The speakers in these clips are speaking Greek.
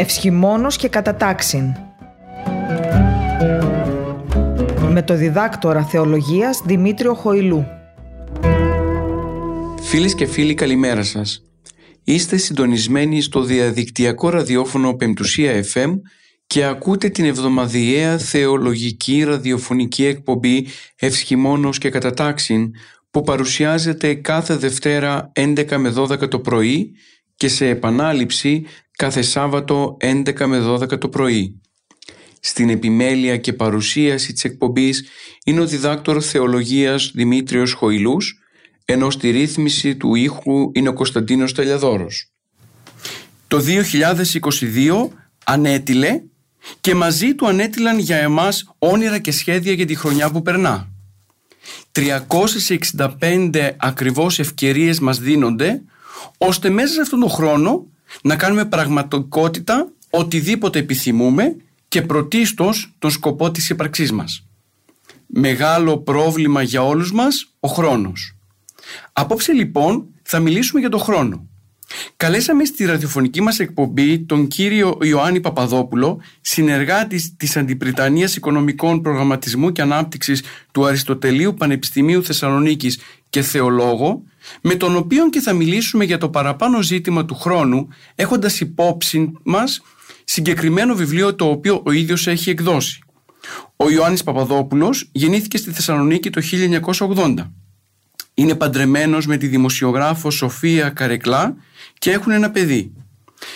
Ευσχημόνος και κατατάξιν. Με το διδάκτορα θεολογίας Δημήτριο Χοηλού. Φίλες και φίλοι καλημέρα σας. Είστε συντονισμένοι στο διαδικτυακό ραδιόφωνο Πεμπτουσία FM και ακούτε την εβδομαδιαία θεολογική ραδιοφωνική εκπομπή Ευσχημόνος και Κατατάξιν που παρουσιάζεται κάθε Δευτέρα 11 με 12 το πρωί και σε επανάληψη κάθε Σάββατο 11 με 12 το πρωί. Στην επιμέλεια και παρουσίαση της εκπομπής είναι ο διδάκτορ θεολογίας Δημήτριος Χοηλούς, ενώ στη ρύθμιση του ήχου είναι ο Κωνσταντίνος Τελιαδόρος. Το 2022 ανέτειλε και μαζί του ανέτειλαν για εμάς όνειρα και σχέδια για τη χρονιά που περνά. 365 ακριβώς ευκαιρίες μας δίνονται ώστε μέσα σε αυτόν τον χρόνο να κάνουμε πραγματικότητα οτιδήποτε επιθυμούμε και πρωτίστως τον σκοπό της ύπαρξής μας. Μεγάλο πρόβλημα για όλους μας ο χρόνος. Απόψε λοιπόν θα μιλήσουμε για τον χρόνο. Καλέσαμε στη ραδιοφωνική μας εκπομπή τον κύριο Ιωάννη Παπαδόπουλο, συνεργάτη της Αντιπριτανίας Οικονομικών Προγραμματισμού και Ανάπτυξης του Αριστοτελείου Πανεπιστημίου Θεσσαλονίκης και θεολόγο, με τον οποίο και θα μιλήσουμε για το παραπάνω ζήτημα του χρόνου, έχοντας υπόψη μας συγκεκριμένο βιβλίο το οποίο ο ίδιος έχει εκδώσει. Ο Ιωάννης Παπαδόπουλος γεννήθηκε στη Θεσσαλονίκη το 1980. Είναι παντρεμένος με τη δημοσιογράφο Σοφία Καρεκλά και έχουν ένα παιδί.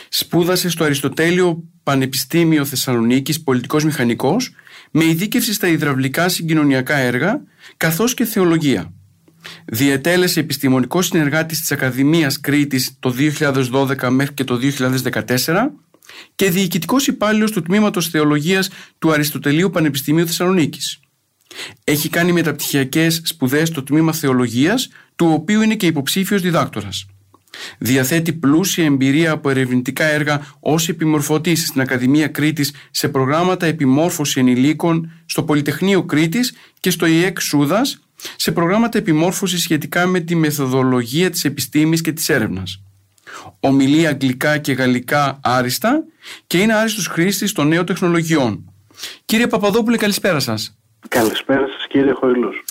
Σπούδασε στο Αριστοτέλειο Πανεπιστήμιο Θεσσαλονίκης πολιτικός μηχανικός με ειδίκευση στα υδραυλικά συγκοινωνιακά έργα καθώς και θεολογία. Διετέλεσε επιστημονικό συνεργάτης της Ακαδημίας Κρήτης το 2012 μέχρι και το 2014 και διοικητικός υπάλληλος του Τμήματος Θεολογίας του Αριστοτελείου Πανεπιστημίου Θεσσαλονίκης. Έχει κάνει μεταπτυχιακές σπουδές στο Τμήμα Θεολογίας, του οποίου είναι και υποψήφιος διδάκτορας. Διαθέτει πλούσια εμπειρία από ερευνητικά έργα ως επιμορφωτής στην Ακαδημία Κρήτης σε προγράμματα επιμόρφωσης ενηλίκων στο Πολυτεχνείο Κρήτης και στο ΙΕΚ Σούδας σε προγράμματα επιμόρφωσης σχετικά με τη μεθοδολογία της επιστήμης και της έρευνας. Ομιλεί αγγλικά και γαλλικά άριστα και είναι άριστος χρήστης των νέων τεχνολογιών. Κύριε Παπαδόπουλε, καλησπέρα σας. Καλησπέρα σας κύριε Χοηλούς.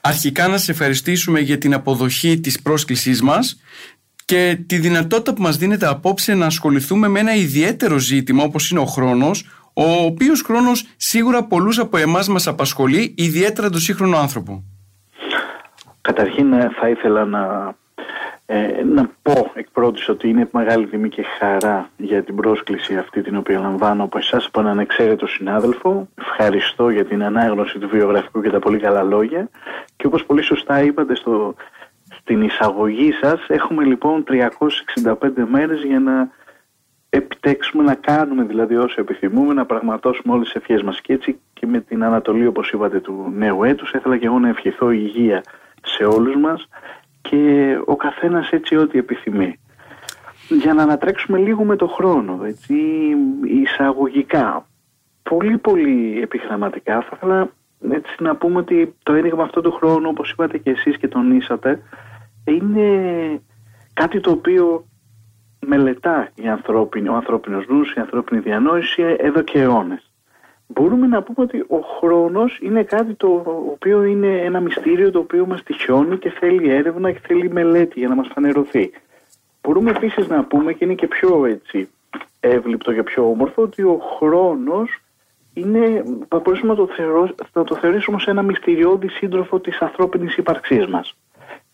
Αρχικά να σε ευχαριστήσουμε για την αποδοχή της πρόσκλησής μας και τη δυνατότητα που μας δίνεται απόψε να ασχοληθούμε με ένα ιδιαίτερο ζήτημα όπως είναι ο χρόνος, ο οποίος χρόνος σίγουρα πολλούς από εμάς μας απασχολεί, ιδιαίτερα τον σύγχρονο άνθρωπο. Καταρχήν ε, θα ήθελα να, ε, να πω εκ πρώτης ότι είναι μεγάλη τιμή και χαρά για την πρόσκληση αυτή την οποία λαμβάνω από εσάς από έναν εξαίρετο συνάδελφο. Ευχαριστώ για την ανάγνωση του βιογραφικού και τα πολύ καλά λόγια. Και όπως πολύ σωστά είπατε στο, στην εισαγωγή σας έχουμε λοιπόν 365 μέρες για να επιτέξουμε να κάνουμε δηλαδή όσο επιθυμούμε να πραγματώσουμε όλες τις ευχές μας. Και έτσι και με την ανατολή όπως είπατε του νέου έτους ήθελα και εγώ να ευχηθώ υγεία σε όλους μας και ο καθένας έτσι ό,τι επιθυμεί. Για να ανατρέξουμε λίγο με το χρόνο, έτσι, εισαγωγικά, πολύ πολύ επιχειρηματικά θα ήθελα έτσι, να πούμε ότι το ένιγμα αυτό του χρόνου όπως είπατε και εσείς και τονίσατε είναι κάτι το οποίο μελετά η ανθρώπινη, ο ανθρώπινος νους, η ανθρώπινη διανόηση εδώ και αιώνες. Μπορούμε να πούμε ότι ο χρόνος είναι κάτι το οποίο είναι ένα μυστήριο το οποίο μας τυχιώνει και θέλει έρευνα και θέλει μελέτη για να μας φανερωθεί. Μπορούμε επίσης να πούμε και είναι και πιο έτσι εύληπτο και πιο όμορφο ότι ο χρόνος είναι, θα μπορούσαμε να το, να το θεωρήσουμε σε ένα μυστηριώδη σύντροφο της ανθρώπινης ύπαρξής μας.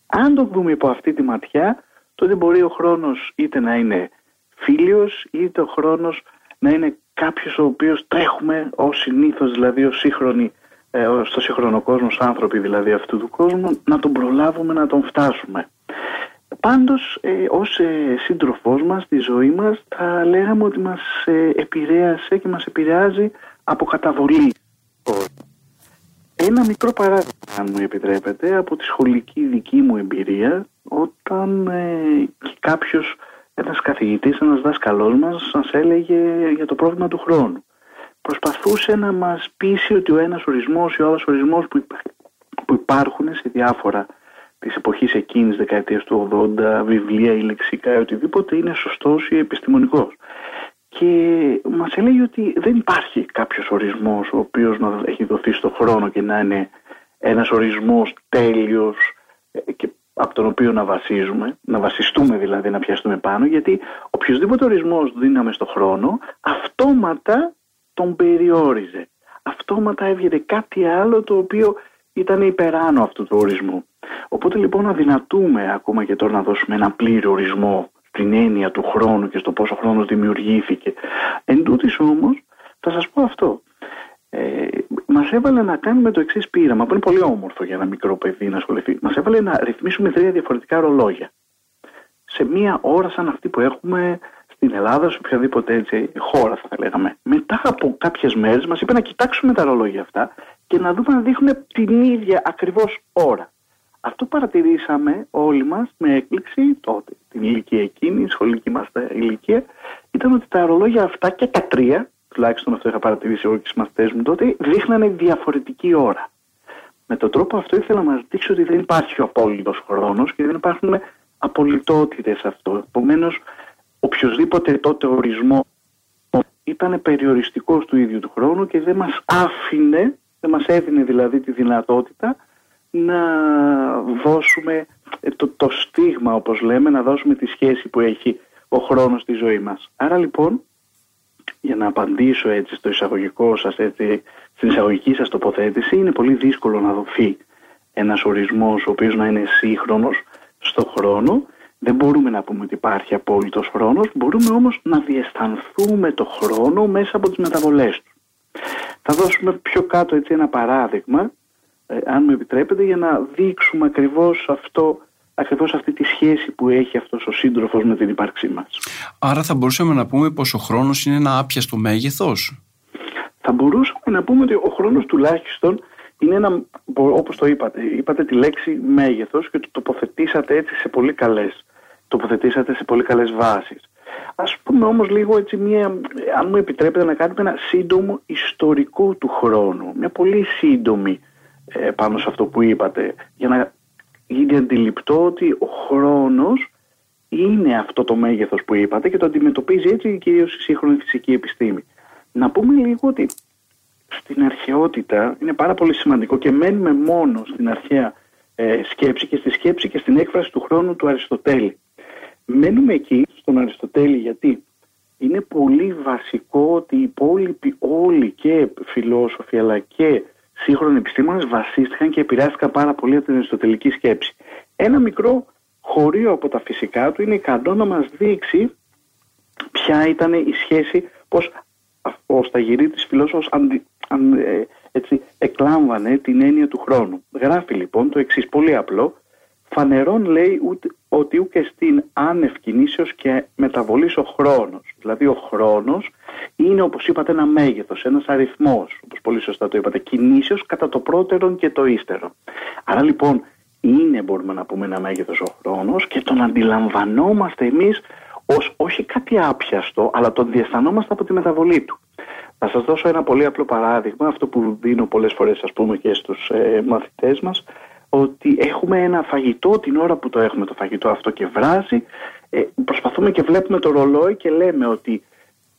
Αν το δούμε υπό αυτή τη ματιά, τότε μπορεί ο χρόνος είτε να είναι φίλιος, είτε ο χρόνος να είναι κάποιος ο οποίος τρέχουμε ως συνήθως, δηλαδή ως σύγχρονοι, ε, στο σύγχρονο κόσμος, άνθρωποι δηλαδή αυτού του κόσμου, να τον προλάβουμε, να τον φτάσουμε. Πάντως, ε, ως ε, σύντροφός μας, στη ζωή μας, θα λέγαμε ότι μας ε, επηρέασε και μας επηρεάζει από καταβολή. Ένα μικρό παράδειγμα, αν μου επιτρέπετε, από τη σχολική δική μου εμπειρία, όταν ε, κάποιος, ένας καθηγητής, ένας δάσκαλός μας, μας έλεγε για το πρόβλημα του χρόνου. Προσπαθούσε να μας πείσει ότι ο ένας ορισμός ή ο άλλος ορισμός που, που υπάρχουν σε διάφορα της εποχής εκείνης, δεκαετίας του 80, βιβλία ή λεξικά ή οτιδήποτε είναι σωστός ή επιστημονικός. και μας έλεγε ότι δεν υπάρχει κάποιος ορισμός ο οποίος να έχει δοθεί στο χρόνο και να είναι ένας ορισμός τέλειος ε, και από τον οποίο να βασίζουμε, να βασιστούμε δηλαδή να πιαστούμε πάνω γιατί οποιοδήποτε ορισμός δίναμε στο χρόνο αυτόματα τον περιόριζε. Αυτόματα έβγαινε κάτι άλλο το οποίο ήταν υπεράνω αυτού του ορισμού. Οπότε λοιπόν αδυνατούμε ακόμα και τώρα να δώσουμε ένα πλήρη ορισμό στην έννοια του χρόνου και στο πόσο χρόνος δημιουργήθηκε. Εν τούτης όμως θα σας πω αυτό. Ε, μας έβαλε να κάνουμε το εξής πείραμα, που είναι πολύ όμορφο για ένα μικρό παιδί να ασχοληθεί. Μας έβαλε να ρυθμίσουμε τρία διαφορετικά ρολόγια. Σε μία ώρα σαν αυτή που έχουμε στην Ελλάδα, σε οποιαδήποτε έτσι χώρα θα λέγαμε. Μετά από κάποιες μέρες μας είπε να κοιτάξουμε τα ρολόγια αυτά και να δούμε να δείχνουν την ίδια ακριβώς ώρα. Αυτό παρατηρήσαμε όλοι μας με έκπληξη τότε, την ηλικία εκείνη, η σχολική μας ηλικία, ήταν ότι τα ρολόγια αυτά και τα τρία, τουλάχιστον αυτό είχα παρατηρήσει εγώ και οι μαθητές μου τότε, δείχνανε διαφορετική ώρα. Με τον τρόπο αυτό ήθελα να μα δείξει ότι δεν υπάρχει ο απόλυτος χρόνος και δεν υπάρχουν απολυτότητες σε αυτό. Επομένως, οποιοδήποτε τότε ορισμό ήταν περιοριστικός του ίδιου του χρόνου και δεν μας άφηνε, δεν μας έδινε δηλαδή τη δυνατότητα να δώσουμε το, το στίγμα όπως λέμε, να δώσουμε τη σχέση που έχει ο χρόνος στη ζωή μας. Άρα λοιπόν, για να απαντήσω έτσι στο εισαγωγικό σας, έτσι, στην εισαγωγική σας τοποθέτηση, είναι πολύ δύσκολο να δοθεί ένας ορισμός ο οποίος να είναι σύγχρονος στο χρόνο δεν μπορούμε να πούμε ότι υπάρχει απόλυτος χρόνος, μπορούμε όμως να διαισθανθούμε το χρόνο μέσα από τις μεταβολές του. Θα δώσουμε πιο κάτω έτσι ένα παράδειγμα, ε, αν μου επιτρέπετε, για να δείξουμε ακριβώς αυτό ακριβώς αυτή τη σχέση που έχει αυτός ο σύντροφος με την ύπαρξή μας. Άρα θα μπορούσαμε να πούμε πως ο χρόνος είναι ένα άπιαστο μέγεθος; Θα μπορούσαμε να πούμε ότι ο χρόνος τουλάχιστον είναι ένα, όπως το είπατε, είπατε τη λέξη μέγεθος και το τοποθετήσατε έτσι σε πολύ καλές, τοποθετήσατε σε πολύ καλές βάσεις. Ας πούμε όμως λίγο έτσι μια, αν μου επιτρέπετε να κάνουμε ένα σύντομο ιστορικό του χρόνου, μια πολύ σύντομη ε, πάνω σε αυτό που είπατε, για να γίνει αντιληπτό ότι ο χρόνος είναι αυτό το μέγεθος που είπατε και το αντιμετωπίζει έτσι κυρίως η σύγχρονη φυσική επιστήμη. Να πούμε λίγο ότι στην αρχαιότητα είναι πάρα πολύ σημαντικό και μένουμε μόνο στην αρχαία ε, σκέψη και στη σκέψη και στην έκφραση του χρόνου του Αριστοτέλη. Μένουμε εκεί στον Αριστοτέλη γιατί είναι πολύ βασικό ότι οι υπόλοιποι όλοι και φιλόσοφοι αλλά και σύγχρονοι επιστήμονες βασίστηκαν και επηρεάστηκαν πάρα πολύ από την αριστοτελική σκέψη. Ένα μικρό χωρίο από τα φυσικά του είναι ικανό να μας δείξει ποια ήταν η σχέση, πώς ο Σταγυρίτης φιλόσοφος αντι, αν, ε, έτσι, εκλάμβανε την έννοια του χρόνου. Γράφει λοιπόν το εξής πολύ απλό. Φανερόν λέει ούτε, ότι ούτε στην άνευ κινήσεως και μεταβολής ο χρόνος. Δηλαδή ο χρόνος είναι όπως είπατε ένα μέγεθος, ένας αριθμός, όπως πολύ σωστά το είπατε, κινήσεως κατά το πρώτερο και το ύστερο. Άρα λοιπόν είναι μπορούμε να πούμε ένα μέγεθος ο χρόνος και τον αντιλαμβανόμαστε εμείς ως όχι κάτι άπιαστο, αλλά τον διαισθανόμαστε από τη μεταβολή του. Θα σας δώσω ένα πολύ απλό παράδειγμα, αυτό που δίνω πολλές φορές ας πούμε και στους ε, μαθητές μας, ότι έχουμε ένα φαγητό την ώρα που το έχουμε το φαγητό αυτό και βράζει, ε, προσπαθούμε και βλέπουμε το ρολόι και λέμε ότι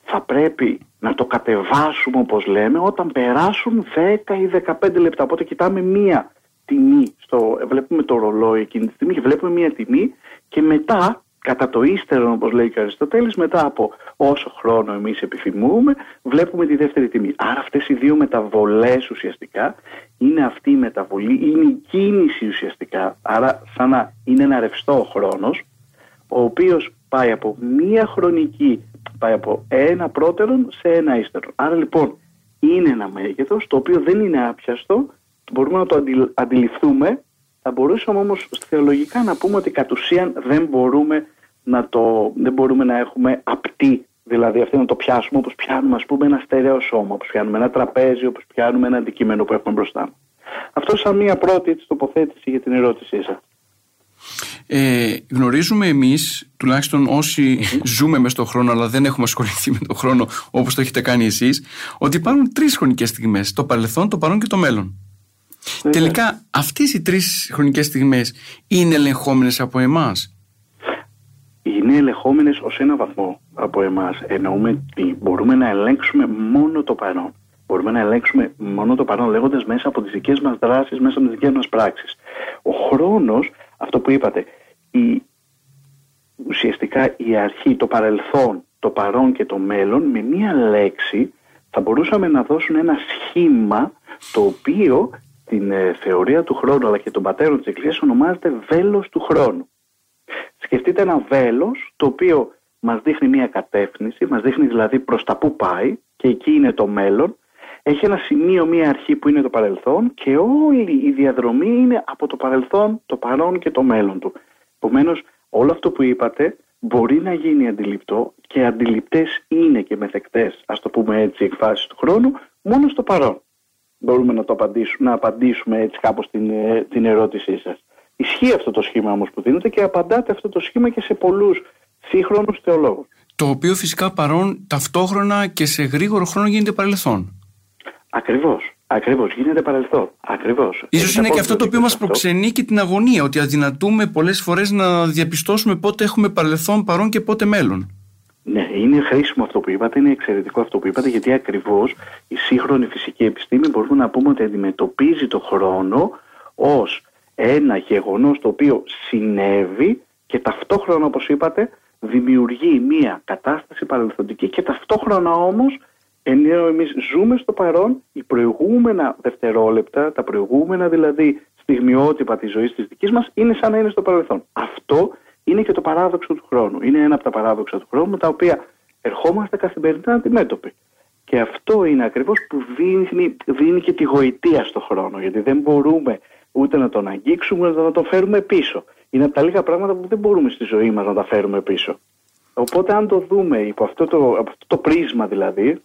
θα πρέπει να το κατεβάσουμε όπως λέμε όταν περάσουν 10 ή 15 λεπτά. Οπότε κοιτάμε μία τιμή, στο, βλέπουμε το ρολόι εκείνη τη στιγμή και βλέπουμε μία τιμή και μετά κατά το ύστερο όπως λέει και ο Αριστοτέλης μετά από όσο χρόνο εμείς επιθυμούμε βλέπουμε τη δεύτερη τιμή. Άρα αυτές οι δύο μεταβολές ουσιαστικά είναι αυτή η μεταβολή, είναι η κίνηση ουσιαστικά άρα σαν να είναι ένα ρευστό χρόνος ο οποίος πάει από μία χρονική, πάει από ένα πρώτερο σε ένα ύστερο. Άρα λοιπόν είναι ένα μέγεθος το οποίο δεν είναι άπιαστο, μπορούμε να το αντιληφθούμε θα μπορούσαμε όμως θεολογικά να πούμε ότι κατ' ουσίαν δεν μπορούμε να, το, δεν μπορούμε να έχουμε απτή, δηλαδή αυτή να το πιάσουμε όπως πιάνουμε ας πούμε ένα στερεό σώμα, όπως πιάνουμε ένα τραπέζι, όπως πιάνουμε ένα αντικείμενο που έχουμε μπροστά μας. Αυτό σαν μία πρώτη έτσι, τοποθέτηση για την ερώτησή σας. Ε, γνωρίζουμε εμείς, τουλάχιστον όσοι ζούμε μες στον χρόνο αλλά δεν έχουμε ασχοληθεί με τον χρόνο όπως το έχετε κάνει εσείς, ότι υπάρχουν τρεις χρονικές στιγμές, το παρελθόν, το παρόν και το μέλλον. Τελικά αυτές οι τρεις χρονικές στιγμές είναι ελεγχόμενες από εμάς; Είναι ελεγχόμενες ως ένα βαθμό από εμάς. Εννοούμε ότι μπορούμε να ελέγξουμε μόνο το παρόν. Μπορούμε να ελέγξουμε μόνο το παρόν λέγοντας μέσα από τις δικές μας δράσεις, μέσα από τις δικές μας πράξεις. Ο χρόνος, αυτό που είπατε, η, ουσιαστικά η αρχή, το παρελθόν, το παρόν και το μέλλον με μία λέξη θα μπορούσαμε να δώσουν ένα σχήμα το οποίο την ε, θεωρία του χρόνου αλλά και των πατέρων της Εκκλησίας ονομάζεται βέλος του χρόνου. Σκεφτείτε ένα βέλος το οποίο μας δείχνει μια κατεύθυνση, μας δείχνει δηλαδή προς τα που πάει και εκεί είναι το μέλλον. Έχει ένα σημείο, μια αρχή που είναι το παρελθόν και όλη η διαδρομή είναι από το παρελθόν, το παρόν και το μέλλον του. Επομένως, όλο αυτό που είπατε μπορεί να γίνει αντιληπτό και αντιληπτές είναι και μεθεκτές, ας το πούμε έτσι, εκφάσεις του χρόνου, μόνο στο παρόν. Μπορούμε να, το απαντήσουμε, να απαντήσουμε έτσι κάπως την, ε, την ερώτησή σας. Ισχύει αυτό το σχήμα όμως που δίνεται και απαντάτε αυτό το σχήμα και σε πολλούς σύγχρονους θεολόγους. Το οποίο φυσικά παρόν ταυτόχρονα και σε γρήγορο χρόνο γίνεται παρελθόν. Ακριβώς. Ακριβώς, γίνεται παρελθόν. Ακριβώς. σω είναι και αυτό το οποίο μας προξενεί και την αγωνία, ότι αδυνατούμε πολλές φορές να διαπιστώσουμε πότε έχουμε παρελθόν, παρόν και πότε μέλλον. Ναι, είναι χρήσιμο αυτό που είπατε, είναι εξαιρετικό αυτό που είπατε, γιατί ακριβώς η σύγχρονη φυσική επιστήμη μπορούμε να πούμε ότι αντιμετωπίζει το χρόνο ως ένα γεγονός το οποίο συνέβη και ταυτόχρονα, όπως είπατε, δημιουργεί μία κατάσταση παρελθοντική και ταυτόχρονα όμως ενώ εμείς ζούμε στο παρόν, οι προηγούμενα δευτερόλεπτα, τα προηγούμενα δηλαδή στιγμιότυπα της ζωής της δικής μας είναι σαν να είναι στο παρελθόν. Αυτό είναι και το παράδοξο του χρόνου. Είναι ένα από τα παράδοξα του χρόνου με τα οποία ερχόμαστε καθημερινά αντιμέτωποι. Και αυτό είναι ακριβώς που δίνει, δίνει και τη γοητεία στο χρόνο. Γιατί δεν μπορούμε ούτε να τον αγγίξουμε, ούτε να τον φέρουμε πίσω. Είναι από τα λίγα πράγματα που δεν μπορούμε στη ζωή μας να τα φέρουμε πίσω. Οπότε αν το δούμε υπό αυτό το, από αυτό το πρίσμα δηλαδή,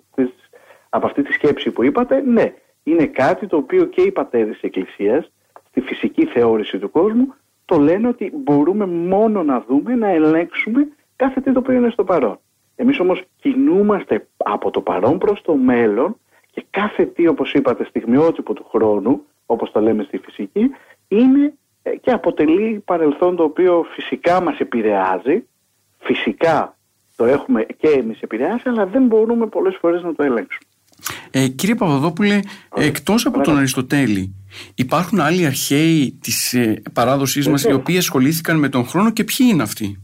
από αυτή τη σκέψη που είπατε, ναι, είναι κάτι το οποίο και οι πατέρες της Εκκλησίας, στη φυσική θεώρηση του κόσμου, το λένε ότι μπορούμε μόνο να δούμε, να ελέγξουμε κάθε τι το οποίο είναι στο παρόν. Εμείς όμως κινούμαστε από το παρόν προς το μέλλον και κάθε τι, όπως είπατε, στιγμιότυπο του χρόνου, όπως το λέμε στη φυσική, είναι ε, και αποτελεί παρελθόν το οποίο φυσικά μας επηρεάζει Φυσικά το έχουμε και εμείς επηρεάσει, αλλά δεν μπορούμε πολλές φορές να το ελέγξουμε. Ε, κύριε Παπαδόπουλε, εκτός από τον Αριστοτέλη, υπάρχουν άλλοι αρχαίοι της ε, παράδοσής μας οι οποίοι ασχολήθηκαν με τον χρόνο και ποιοι είναι αυτοί;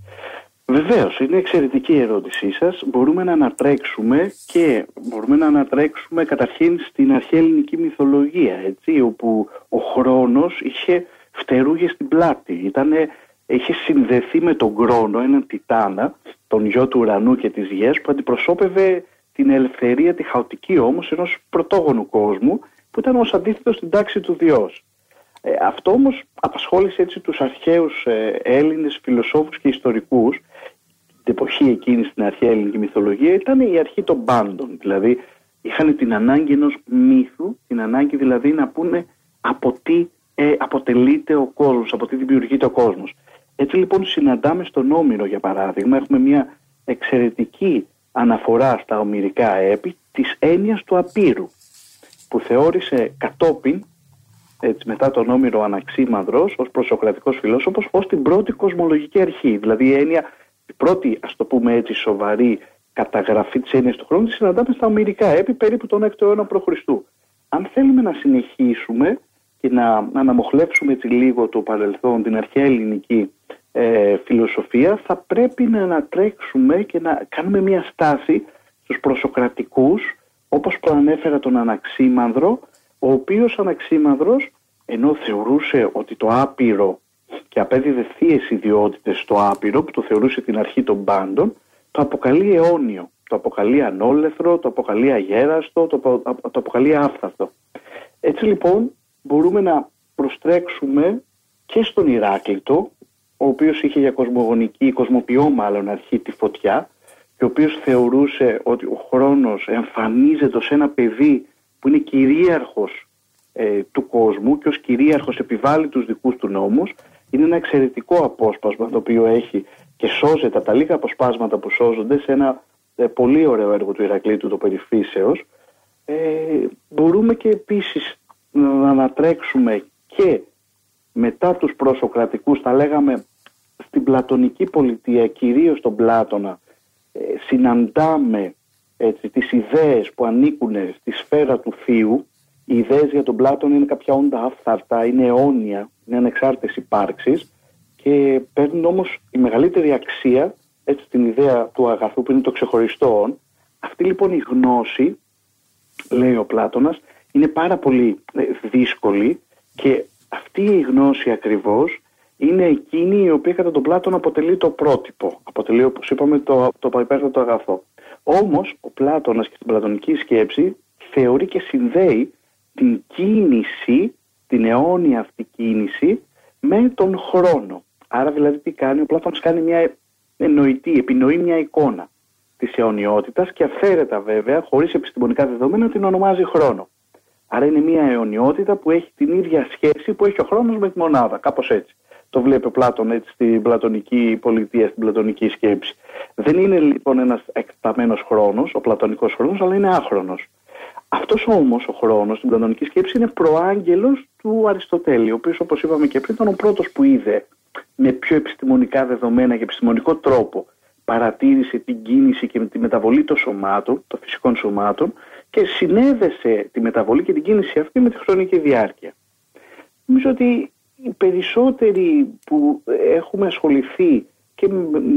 Βεβαίως, είναι εξαιρετική η ερώτησή σας. Μπορούμε να ανατρέξουμε και μπορούμε να ανατρέξουμε καταρχήν στην αρχαία ελληνική μυθολογία, έτσι, όπου ο χρόνος είχε φτερούγες στην πλάτη. Ήτανε έχει συνδεθεί με τον Κρόνο, έναν Τιτάνα, τον γιο του ουρανού και της γης, που αντιπροσώπευε την ελευθερία, τη χαοτική όμως, ενός πρωτόγονου κόσμου, που ήταν ως αντίθετο στην τάξη του Διός. Ε, αυτό όμως απασχόλησε έτσι τους αρχαίους ε, Έλληνες φιλοσόφους και ιστορικούς, την εποχή εκείνη στην αρχαία ελληνική μυθολογία, ήταν η αρχή των πάντων. Δηλαδή, είχαν την ανάγκη ενός μύθου, την ανάγκη δηλαδή να πούνε από τι ε, αποτελείται ο κόσμος, από τι δημιουργείται ο κόσμος. Έτσι λοιπόν συναντάμε στον Όμηρο για παράδειγμα, έχουμε μια εξαιρετική αναφορά στα ομυρικά έπι της έννοιας του απείρου που θεώρησε κατόπιν έτσι, μετά τον Όμηρο Αναξίμανδρος ως προσοκρατικός φιλόσοφος ως την πρώτη κοσμολογική αρχή. Δηλαδή η έννοια, η πρώτη ας το πούμε έτσι σοβαρή καταγραφή της έννοιας του χρόνου τη συναντάμε στα ομυρικά έπι περίπου τον 6ο αιώνα π.Χ. Αν θέλουμε να συνεχίσουμε και να αναμοχλεύσουμε έτσι λίγο το παρελθόν, την αρχαία ελληνική ε, φιλοσοφία θα πρέπει να ανατρέξουμε και να κάνουμε μια στάση στους προσοκρατικούς όπως προανέφερα τον Αναξίμανδρο ο οποίος Αναξίμανδρος ενώ θεωρούσε ότι το άπειρο και απέδιδε θείες ιδιότητες στο άπειρο που το θεωρούσε την αρχή των πάντων το αποκαλεί αιώνιο, το αποκαλεί ανόλεθρο, το αποκαλεί αγέραστο, το, το αποκαλεί άφθαστο. Έτσι λοιπόν μπορούμε να προστρέξουμε και στον Ηράκλειτο ο οποίος είχε για κοσμογονική, κοσμοποιό μάλλον αρχή τη φωτιά και ο οποίος θεωρούσε ότι ο χρόνος εμφανίζεται ως ένα παιδί που είναι κυρίαρχος ε, του κόσμου και ως κυρίαρχος επιβάλλει τους δικούς του νόμους είναι ένα εξαιρετικό απόσπασμα το οποίο έχει και σώζεται από τα λίγα αποσπάσματα που σώζονται σε ένα ε, πολύ ωραίο έργο του Ηρακλήτου το Περιφύσεως ε, μπορούμε και επίσης να ανατρέξουμε και μετά τους προσοκρατικούς, θα λέγαμε στην πλατωνική πολιτεία, κυρίως τον Πλάτωνα, ε, συναντάμε έτσι, τις ιδέες που ανήκουν στη σφαίρα του θείου. Οι ιδέες για τον Πλάτωνα είναι κάποια όντα αυθαρτά, είναι αιώνια, είναι ανεξάρτητες υπάρξεις και παίρνουν όμως η μεγαλύτερη αξία έτσι, στην ιδέα του αγαθού που είναι το ξεχωριστό. Αυτή λοιπόν η γνώση, λέει ο Πλάτωνας, είναι πάρα πολύ ε, δύσκολη και αυτή η γνώση ακριβώς είναι εκείνη η οποία κατά τον Πλάτων αποτελεί το πρότυπο. Αποτελεί όπως είπαμε το, το υπέρτατο αγαθό. Όμως ο Πλάτωνας και στην πλατωνική σκέψη θεωρεί και συνδέει την κίνηση, την αιώνια αυτή κίνηση με τον χρόνο. Άρα δηλαδή τι κάνει, ο Πλάτωνας κάνει μια εννοητή, επινοεί μια εικόνα της αιωνιότητας και αυθαίρετα βέβαια, χωρίς επιστημονικά δεδομένα, την ονομάζει χρόνο. Άρα είναι μια αιωνιότητα που έχει την ίδια σχέση που έχει ο χρόνος με τη μονάδα, κάπως έτσι. Το βλέπει ο Πλάτων έτσι στην πλατωνική πολιτεία, στην πλατωνική σκέψη. Δεν είναι λοιπόν ένας εκταμένος χρόνος, ο πλατωνικός χρόνος, αλλά είναι άχρονος. Αυτός όμως ο χρόνος στην πλατωνική σκέψη είναι προάγγελος του Αριστοτέλη, ο οποίος όπως είπαμε και πριν ήταν ο πρώτος που είδε με πιο επιστημονικά δεδομένα και επιστημονικό τρόπο παρατήρησε την κίνηση και τη μεταβολή των σωμάτων, των φυσικών σωμάτων και συνέδεσε τη μεταβολή και την κίνηση αυτή με τη χρονική διάρκεια. Νομίζω ότι οι περισσότεροι που έχουμε ασχοληθεί και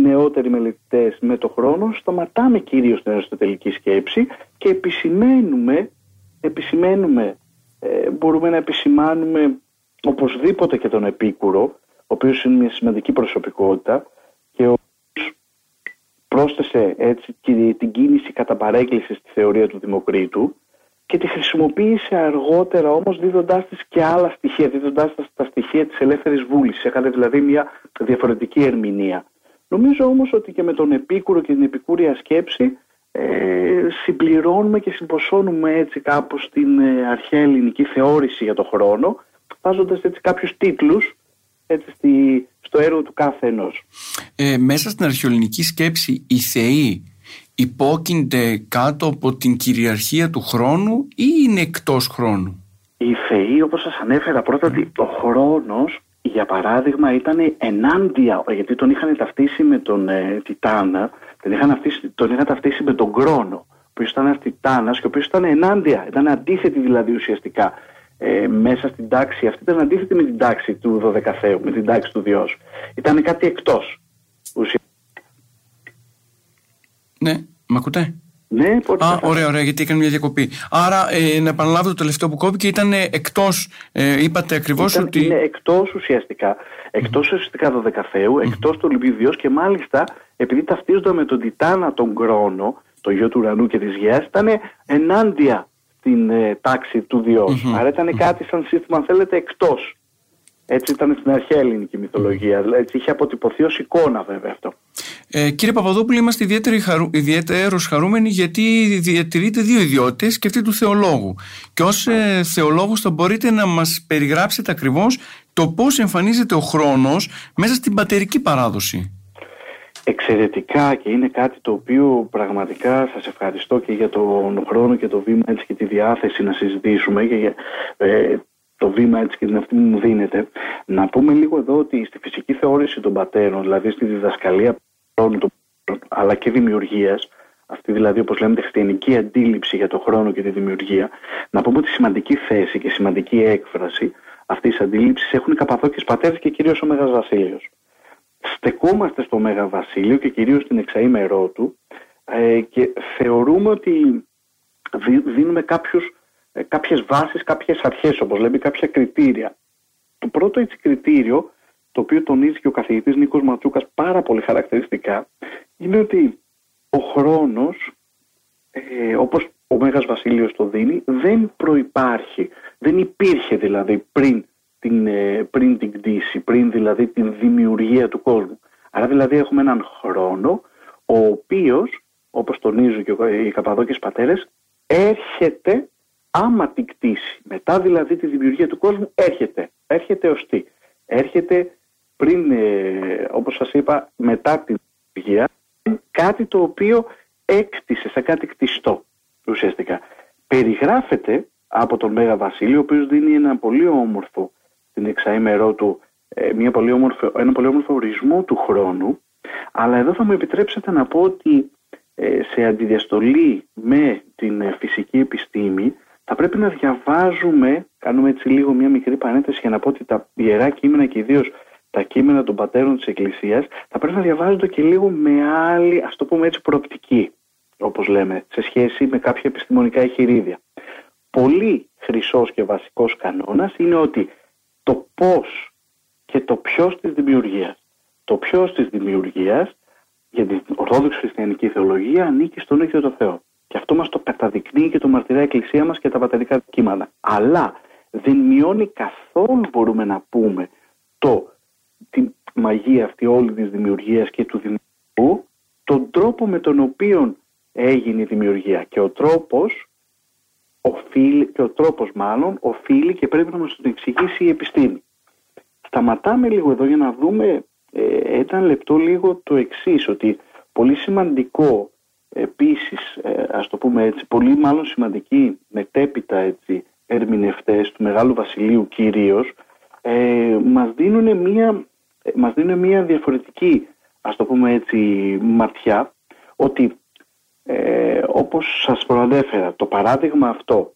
νεότεροι μελετητές με το χρόνο σταματάμε κυρίως στην αριστοτελική σκέψη και επισημαίνουμε, επισημαίνουμε ε, μπορούμε να επισημάνουμε οπωσδήποτε και τον Επίκουρο ο οποίος είναι μια σημαντική προσωπικότητα και ο πρόσθεσε έτσι την κίνηση κατά παρέκκλησης στη θεωρία του Δημοκρίτου και τη χρησιμοποίησε αργότερα όμως δίδοντάς της και άλλα στοιχεία, δίδοντάς της τα στοιχεία της ελεύθερης βούλησης. Έκανε δηλαδή μια διαφορετική ερμηνεία. Νομίζω όμως ότι και με τον επίκουρο και την επικούρια σκέψη ε, συμπληρώνουμε και συμποσώνουμε έτσι κάπως την ε, αρχαία ελληνική θεώρηση για το χρόνο βάζοντας έτσι κάποιους τίτλους έτσι, στη, στο έργο του κάθε ενός. Ε, μέσα στην αρχαιολινική σκέψη οι θεοί υπόκεινται κάτω από την κυριαρχία του χρόνου ή είναι εκτός χρόνου; Οι θεοί όπως σας ανέφερα πρώτα ότι ο χρόνος για παράδειγμα ήταν ενάντια γιατί τον είχαν ταυτίσει με τον ε, Τιτάνα τον είχαν, αυτήσει, τον είχαν ταυτίσει με τον Κρόνο ο οποίος ήταν ένας Τιτάνας και ο οποίος ήταν ενάντια ήταν αντίθετη δηλαδή ουσιαστικά ε, μέσα στην τάξη αυτή ήταν αντίθετη με την τάξη του Δωδεκαθέου, με την τάξη του Διός. Ήταν κάτι εκτός. Ναι, με ακούτε; Ναι, πότε Α, ωραία, ωραία, γιατί έκανε μια διακοπή. Άρα, ε, να επαναλάβω το τελευταίο που κόπηκε, ήταν εκτός. Ε, είπατε ακριβώς ότι. Είναι εκτός ουσιαστικά. Εκτός mm. ουσιαστικά Δωδεκαθέου, εκτός του Ολυμπίου και μάλιστα επειδή ταυτίζονταν με τον Τιτάνα τον Κρόνο, το γιο του ουρανού και της Γεά, ήταν ενάντια στην ε, τάξη του διός. Άρα ήταν κάτι σαν σύστημα, αν θέλετε, εκτός. Έτσι ήταν στην αρχαία ελληνική μυθολογία. Έτσι είχε αποτυπωθεί ως εικόνα βέβαια αυτό. Ε, κύριε Παπαδόπουλο, είμαστε χαρου... ιδιαίτερος χαρούμενοι γιατί διατηρείτε δύο ιδιότητες και αυτή του θεολόγου. Και ως ε, θεολόγος θα μπορείτε να μας περιγράψετε ακριβώς το πώς εμφανίζεται ο χρόνος μέσα στην πατερική παράδοση εξαιρετικά και είναι κάτι το οποίο πραγματικά σας ευχαριστώ και για τον χρόνο και το βήμα έτσι και τη διάθεση να συζητήσουμε και για ε, το βήμα έτσι και την αυτή που μου δίνεται. Να πούμε λίγο εδώ ότι στη φυσική θεώρηση των πατέρων, δηλαδή στη διδασκαλία χρόνου αλλά και δημιουργίας, αυτή δηλαδή όπως λέμε τη χριστιανική αντίληψη για τον χρόνο και τη δημιουργία, να πούμε ότι σημαντική θέση και σημαντική έκφραση αυτής της αντίληψης έχουν οι Καπαδόκες πατέρες και κυρίως ο Μέγας Βασίλειος στεκόμαστε στο Μέγα Βασίλειο και κυρίως στην εξαήμερό του ε, και θεωρούμε ότι δίνουμε κάποιους, ε, κάποιες βάσεις, κάποιες αρχές όπως λέμε, κάποια κριτήρια. Το πρώτο έτσι κριτήριο, το οποίο τονίζει και ο καθηγητής Νίκος Ματσούκας πάρα πολύ χαρακτηριστικά, είναι ότι ο χρόνος, ε, όπως ο Μέγας Βασίλειος το δίνει, δεν προϋπάρχει, δεν υπήρχε δηλαδή πριν την, ε, πριν την κτήση, πριν δηλαδή την δημιουργία του κόσμου. Άρα δηλαδή έχουμε έναν χρόνο ο οποίος, όπως τονίζουν και οι Καπαδόκες πατέρες, έρχεται άμα την κτήση. Μετά δηλαδή τη δημιουργία του κόσμου έρχεται. Έρχεται ως τι; Έρχεται πριν, ε, όπως σας είπα, μετά την δημιουργία, κάτι το οποίο έκτισε σαν κάτι κτιστό ουσιαστικά. Περιγράφεται από τον Μέγα Βασίλειο, ο οποίος δίνει ένα πολύ όμορφο την εξαήμερό του ε, μια πολύ όμορφο, ένα πολύ όμορφο ορισμό του χρόνου αλλά εδώ θα μου επιτρέψετε να πω ότι ε, σε αντιδιαστολή με την φυσική επιστήμη θα πρέπει να διαβάζουμε, κάνουμε έτσι λίγο μια μικρή παρένθεση για να πω ότι τα ιερά κείμενα και ιδίως τα κείμενα των πατέρων της Εκκλησίας θα πρέπει να διαβάζονται και λίγο με άλλη, ας το πούμε έτσι, προοπτική, όπως λέμε, σε σχέση με κάποια επιστημονικά εχειρίδια. Πολύ χρυσός και βασικός κανόνας είναι ότι το πώς και το ποιος της δημιουργίας. Το ποιος της δημιουργίας για την Ορθόδοξη Χριστιανική Θεολογία ανήκει στον ίδιο το Θεό. Και αυτό μας το καταδεικνύει και το μαρτυρά η Εκκλησία μας και τα πατερικά κείμενα. Αλλά δεν μειώνει καθόλου μπορούμε να πούμε το τη μαγεία αυτή όλη της δημιουργίας και του δημιουργού τον τρόπο με τον οποίο έγινε η δημιουργία και ο τρόπος οφείλει, και ο τρόπος μάλλον οφείλει και πρέπει να μας τον εξηγήσει η επιστήμη. Σταματάμε λίγο εδώ για να δούμε ε, ένα λεπτό λίγο το εξής ότι πολύ σημαντικό επίσης ε, ας το πούμε έτσι πολύ μάλλον σημαντικοί μετέπειτα έτσι ερμηνευτές του Μεγάλου Βασιλείου κυρίως ε, μας δίνουν μία ε, μας δίνουν μια διαφορετική ας το πούμε έτσι ματιά ότι ε, όπως σας προανέφερα το παράδειγμα αυτό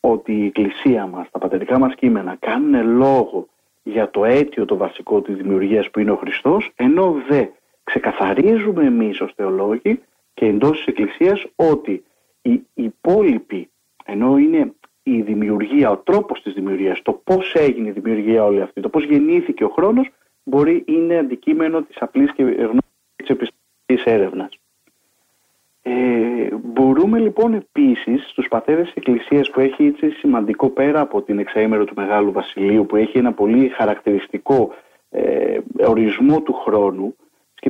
ότι η Εκκλησία μας, τα πατερικά μας κείμενα κάνουν λόγο για το αίτιο το βασικό της δημιουργίας που είναι ο Χριστός ενώ δε ξεκαθαρίζουμε εμείς ως θεολόγοι και εντός της Εκκλησίας ότι οι υπόλοιποι ενώ είναι η δημιουργία, ο τρόπος της δημιουργίας, το πώς έγινε η δημιουργία όλη αυτή, το πώς γεννήθηκε ο χρόνος, μπορεί είναι αντικείμενο της απλής και γνώσης της επιστημονικής έρευνας. Ε, μπορούμε λοιπόν επίσης στους πατέρες της Εκκλησίας που έχει έτσι σημαντικό πέρα από την εξαήμερο του Μεγάλου Βασιλείου που έχει ένα πολύ χαρακτηριστικό ε, ορισμό του χρόνου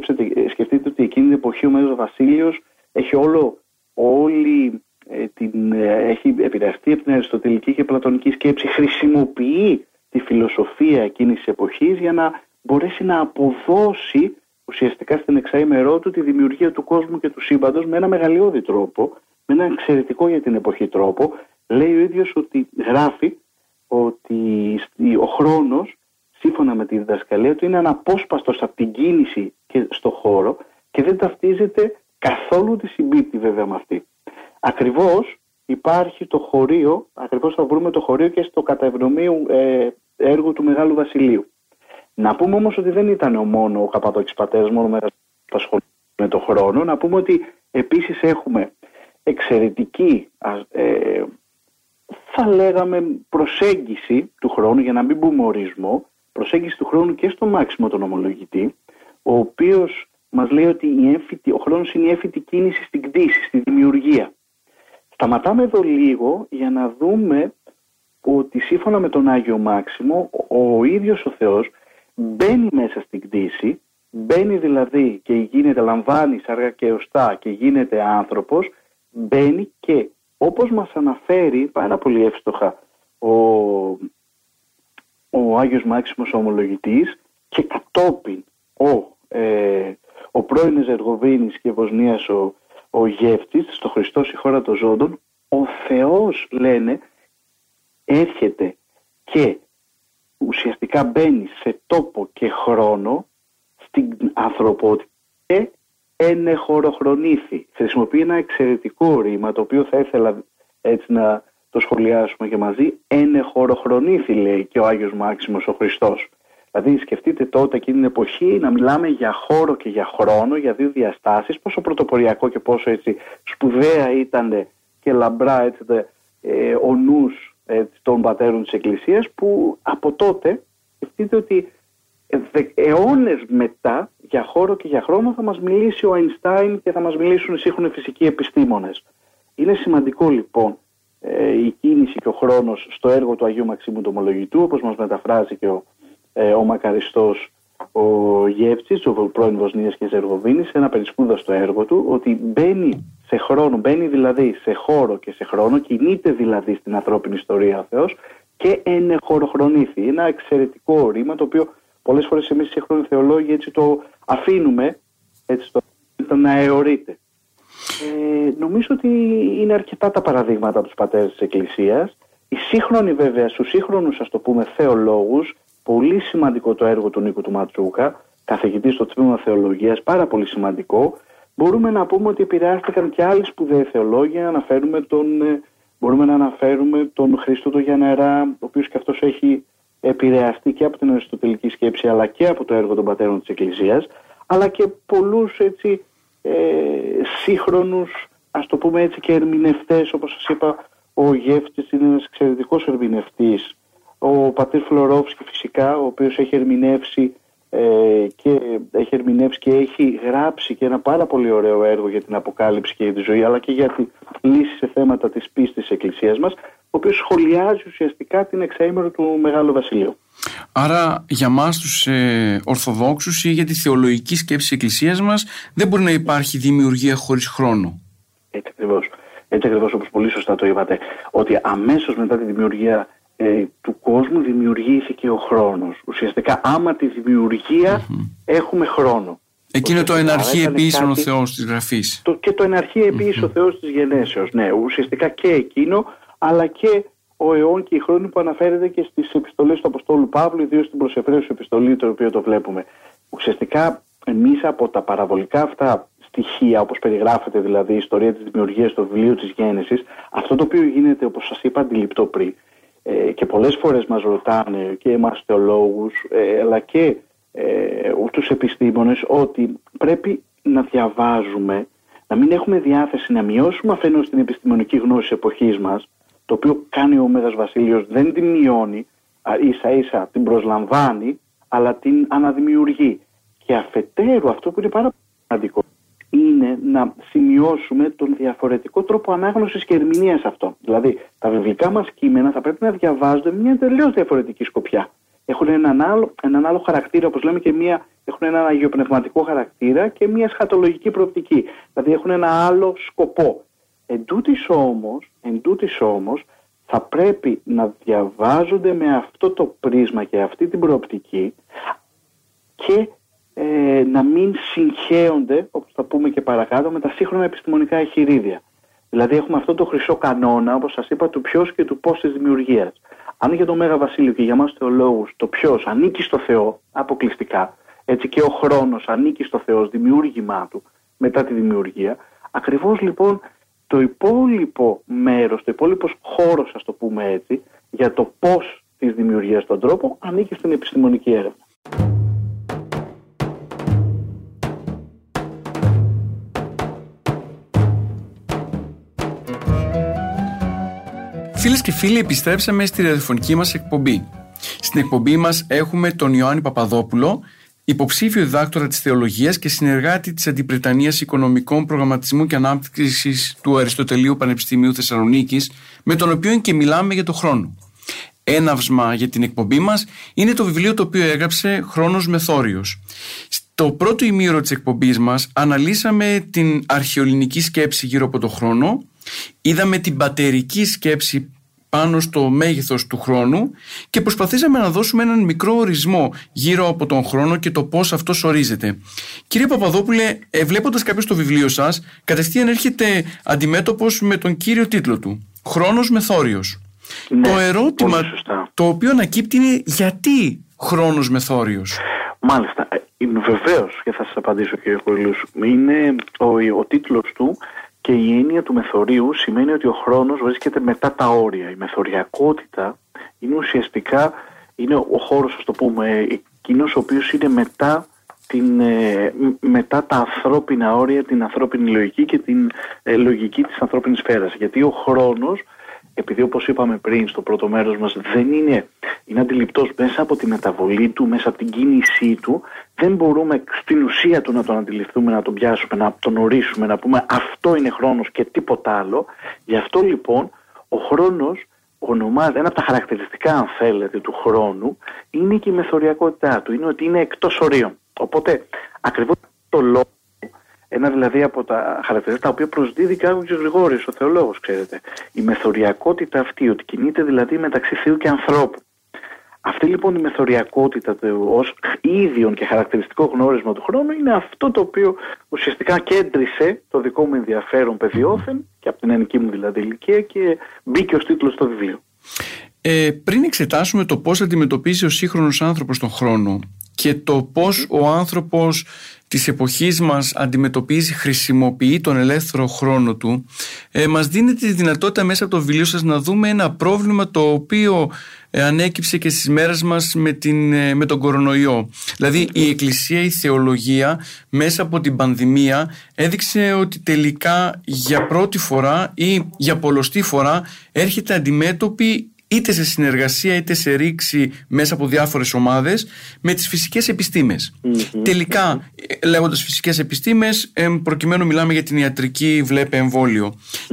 σκεφτείτε, σκεφτείτε ότι εκείνη την εποχή ο Μέγας Βασίλειος έχει όλο όλη ε, την, ε, έχει επηρεαστεί από την αριστοτελική και πλατωνική σκέψη, χρησιμοποιεί τη φιλοσοφία εκείνης της εποχής για να μπορέσει να αποδώσει ουσιαστικά στην εξαήμερό του τη δημιουργία του κόσμου και του σύμπαντος με ένα μεγαλειώδη τρόπο, με ένα εξαιρετικό για την εποχή τρόπο. Λέει ο ίδιος ότι γράφει ότι ο χρόνος, σύμφωνα με τη διδασκαλία του, είναι αναπόσπαστος από την κίνηση και στο χώρο και δεν ταυτίζεται καθόλου τη συμπίπτει βέβαια με αυτή. Ακριβώς υπάρχει το χωρίο, ακριβώς θα βρούμε το χωρίο και στο καταευνομίου ε, έργο του Μεγάλου Βασιλείου. Να πούμε όμως ότι δεν ήταν ο μόνο ο Καπαδόκης πατέρας μόνο με με το χρόνο. Να πούμε ότι επίσης έχουμε εξαιρετική ε, θα λέγαμε προσέγγιση του χρόνου για να μην πούμε ορισμό προσέγγιση του χρόνου και στο μάξιμο τον ομολογητή ο οποίος μας λέει ότι η ο χρόνος είναι η έμφυτη κίνηση στην κτήση, στη δημιουργία. Σταματάμε εδώ λίγο για να δούμε ότι σύμφωνα με τον Άγιο Μάξιμο ο ίδιος ο Θεός μπαίνει μέσα στην κτήση, μπαίνει δηλαδή και γίνεται, λαμβάνει σαργά και οστά και γίνεται άνθρωπος, μπαίνει και όπως μας αναφέρει πάρα πολύ εύστοχα ο, ο Άγιος Μάξιμος ο Ομολογητής και κατόπιν ο, ε, ο πρώην Ζεργοβίνης και Βοσνίας ο, ο Γεύτης στο Χριστός η χώρα των ζώντων ο Θεός λένε έρχεται και ουσιαστικά μπαίνει σε τόπο και χρόνο στην ανθρωπότητα και ενεχοροχρονήθη. Χρησιμοποιεί ένα εξαιρετικό ρήμα το οποίο θα ήθελα έτσι να το σχολιάσουμε και μαζί. Ενεχοροχρονήθη λέει και ο Άγιος Μάξιμος ο Χριστός. Δηλαδή σκεφτείτε τότε εκείνη την εποχή να μιλάμε για χώρο και για χρόνο, για δύο διαστάσεις, πόσο πρωτοποριακό και πόσο έτσι σπουδαία ήταν και λαμπρά έτσι, ε, ο νους έτσι, των πατέρων της Εκκλησίας που από τότε σκεφτείτε ότι αιώνες μετά για χώρο και για χρόνο θα μας μιλήσει ο Αϊνστάιν και θα μας μιλήσουν οι σύγχρονοι φυσικοί επιστήμονες. Είναι σημαντικό λοιπόν ε, η κίνηση και ο χρόνος στο έργο του Αγίου Μαξίμου του Ομολογητού όπως μας μεταφράζει και ο, ε, ο Μακαριστός ο Γεύτσης, ο πρώην Βοσνίας και Ζεργοβίνης, ένα περισπούδαστο έργο του, ότι μπαίνει σε χρόνο, μπαίνει δηλαδή σε χώρο και σε χρόνο, κινείται δηλαδή στην ανθρώπινη ιστορία ο Θεός και ενεχοροχρονήθη. Ένα εξαιρετικό ρήμα το οποίο πολλές φορές εμείς οι σύγχρονοι θεολόγοι έτσι το αφήνουμε έτσι το, να αιωρείται. Ε, νομίζω ότι είναι αρκετά τα παραδείγματα από τους πατέρες της Εκκλησίας. Οι σύγχρονοι βέβαια, στους σύγχρονους ας το πούμε θεολόγους πολύ σημαντικό το έργο του Νίκου του Ματσούκα, καθηγητή στο τμήμα θεολογίας, πάρα πολύ σημαντικό. Μπορούμε να πούμε ότι επηρεάστηκαν και άλλοι σπουδαίοι θεολόγοι, αναφέρουμε τον, ε, μπορούμε να αναφέρουμε τον Χρήστο το Γιαννερά, ο οποίος και αυτός έχει επηρεαστεί και από την αριστοτελική σκέψη αλλά και από το έργο των πατέρων της Εκκλησίας αλλά και πολλούς έτσι ε, σύγχρονους ας το πούμε έτσι και ερμηνευτές όπως σας είπα ο Γεύτης είναι ένας εξαιρετικός ερμηνευτής ο πατήρ Φλωρόφσκι φυσικά ο οποίος έχει ερμηνεύσει ε, και έχει ερμηνεύσει και έχει γράψει και ένα πάρα πολύ ωραίο έργο για την αποκάλυψη και για τη ζωή αλλά και για τη λύση σε θέματα της πίστης της Εκκλησίας μας ο οποίος σχολιάζει ουσιαστικά την εξαήμερο του Μεγάλου Βασιλείου. Άρα για μας τους ε, Ορθοδόξους ή για τη θεολογική σκέψη της Εκκλησίας μας δεν μπορεί να υπάρχει δημιουργία χωρίς χρόνο. Έτσι ακριβώς. Έτσι ακριβώς όπως πολύ σωστά το είπατε. Ότι αμέσως μετά τη δημιουργία ε, του κόσμου δημιουργήθηκε ο χρόνος. Ουσιαστικά άμα τη δημιουργια έχουμε χρόνο. Εκείνο το εναρχή επίσης ο Θεός της Γραφής. Το, και το εναρχή επίσης ο Θεός της Γενέσεως. Ναι, ουσιαστικά και εκείνο αλλά και ο αιών και η χρόνη που αναφέρεται και στις επιστολές του Αποστόλου Παύλου, ιδίως στην προσεφραίωση επιστολή, το οποίο το βλέπουμε. Ουσιαστικά εμείς από τα παραβολικά αυτά στοιχεία, όπως περιγράφεται δηλαδή η ιστορία της δημιουργίας του βιβλίου της Γέννησης, αυτό το οποίο γίνεται, όπως σας είπα, αντιληπτό πριν, ε, και πολλές φορές μας ρωτάνε και εμάς θεολόγους ε, αλλά και ε, τους επιστήμονες ότι πρέπει να διαβάζουμε, να μην έχουμε διάθεση να μειώσουμε αφενός την επιστημονική γνώση της εποχής μας το οποίο κάνει ο Μέγας Βασίλειος δεν την μειώνει, ίσα ίσα την προσλαμβάνει αλλά την αναδημιουργεί. Και αφετέρου αυτό που είναι πάρα πολύ σημαντικό είναι να σημειώσουμε τον διαφορετικό τρόπο ανάγνωσης και ερμηνείας αυτών. Δηλαδή, τα βιβλικά μας κείμενα θα πρέπει να διαβάζονται με μια τελείως διαφορετική σκοπιά. Έχουν έναν άλλο, έναν άλλο χαρακτήρα, όπως λέμε, και μια, έχουν έναν αγιοπνευματικό χαρακτήρα και μια σχατολογική προοπτική. Δηλαδή, έχουν ένα άλλο σκοπό. Εν τούτης όμως, εν όμως, θα πρέπει να διαβάζονται με αυτό το πρίσμα και αυτή την προοπτική και ε, να μην συγχέονται, όπως θα πούμε και παρακάτω, με τα σύγχρονα επιστημονικά εχειρίδια. Δηλαδή έχουμε αυτό το χρυσό κανόνα, όπως σας είπα, του ποιος και του πώς της δημιουργίας. Αν για τον Μέγα Βασίλειο και για μας θεολόγους το ποιος ανήκει στο Θεό αποκλειστικά, έτσι και ο χρόνος ανήκει στο Θεό, δημιούργημά του μετά τη δημιουργία, ακριβώς λοιπόν το υπόλοιπο μέρος, το υπόλοιπος χώρος, ας το πούμε έτσι, για το πώς της δημιουργίας τον τρόπο, ανήκει στην επιστημονική έρευνα. Φίλες και φίλοι, επιστρέψαμε στη ραδιοφωνική μας εκπομπή. Στην εκπομπή μας έχουμε τον Ιωάννη Παπαδόπουλο, υποψήφιο διδάκτορα της Θεολογίας και συνεργάτη της Αντιπρετανία Οικονομικών Προγραμματισμού και Ανάπτυξης του Αριστοτελείου Πανεπιστημίου Θεσσαλονίκης, με τον οποίο και μιλάμε για το χρόνο. Έναυσμα για την εκπομπή μας είναι το βιβλίο το οποίο έγραψε Χρόνος Μεθόριος. Στο πρώτο ημίωρο της εκπομπής μας αναλύσαμε την αρχαιολινική σκέψη γύρω από το χρόνο, είδαμε την πατερική σκέψη πάνω στο μέγεθος του χρόνου και προσπαθήσαμε να δώσουμε έναν μικρό ορισμό γύρω από τον χρόνο και το πώς αυτός ορίζεται. Κύριε Παπαδόπουλε, ε, βλέποντας κάποιος το βιβλίο σας, κατευθείαν έρχεται αντιμέτωπος με τον κύριο τίτλο του «Χρόνος μεθόριος». Ναι, το ερώτημα το οποίο ανακύπτει είναι γιατί χρόνος μεθόριος. Μάλιστα, ε, βεβαίως και θα σας απαντήσω κύριε Κολλούς. Είναι ο, ο τίτλος του και η έννοια του μεθορίου σημαίνει ότι ο χρόνος βρίσκεται μετά τα όρια. Η μεθοριακότητα είναι ουσιαστικά είναι ο χώρος, ας το πούμε, εκείνος ο οποίος είναι μετά, την, ε, μετά τα ανθρώπινα όρια, την ανθρώπινη λογική και την ε, λογική της ανθρώπινης σφαίρας. Γιατί ο χρόνος επειδή όπως είπαμε πριν στο πρώτο μέρος μας δεν είναι, είναι αντιληπτός μέσα από τη μεταβολή του, μέσα από την κίνησή του, δεν μπορούμε στην ουσία του να τον αντιληφθούμε, να τον πιάσουμε, να τον ορίσουμε, να πούμε αυτό είναι χρόνος και τίποτα άλλο. Γι' αυτό λοιπόν ο χρόνος ονομάζεται, ένα από τα χαρακτηριστικά αν θέλετε του χρόνου είναι και η μεθοριακότητά του, είναι ότι είναι εκτός ορίων. Οπότε ακριβώς το λόγο ένα δηλαδή από τα χαρακτηριστικά τα οποία προσδίδει και ο Γρηγόρης, ο θεολόγος, ξέρετε. Η μεθοριακότητα αυτή, ότι κινείται δηλαδή μεταξύ Θεού και ανθρώπου. Αυτή λοιπόν η μεθοριακότητα ως ίδιον και χαρακτηριστικό γνώρισμα του χρόνου είναι αυτό το οποίο ουσιαστικά κέντρισε το δικό μου ενδιαφέρον παιδιόφεν και από την ενική μου δηλαδή ηλικία και μπήκε ως τίτλος στο βιβλίο. Ε, πριν εξετάσουμε το πώς αντιμετωπίζει ο σύγχρονος άνθρωπος τον χρόνο και το πώς ο άνθρωπος της εποχής μας αντιμετωπίζει, χρησιμοποιεί τον ελεύθερο χρόνο του ε, μας δίνεται τη δυνατότητα μέσα από το βιβλίο σας να δούμε ένα πρόβλημα το οποίο ε, ανέκυψε και στις μέρες μας με, την, ε, με τον κορονοϊό. Δηλαδή η Εκκλησία, η θεολογία μέσα από την πανδημία έδειξε ότι τελικά για πρώτη φορά ή για πολλωστή φορά έρχεται αντιμέτωπη είτε σε συνεργασία είτε σε ρήξη μέσα από διάφορες ομάδες με τις φυσικές Τελικά, λέγοντας φυσικές επιστήμες, προκειμένου μιλάμε για την ιατρική βλέπε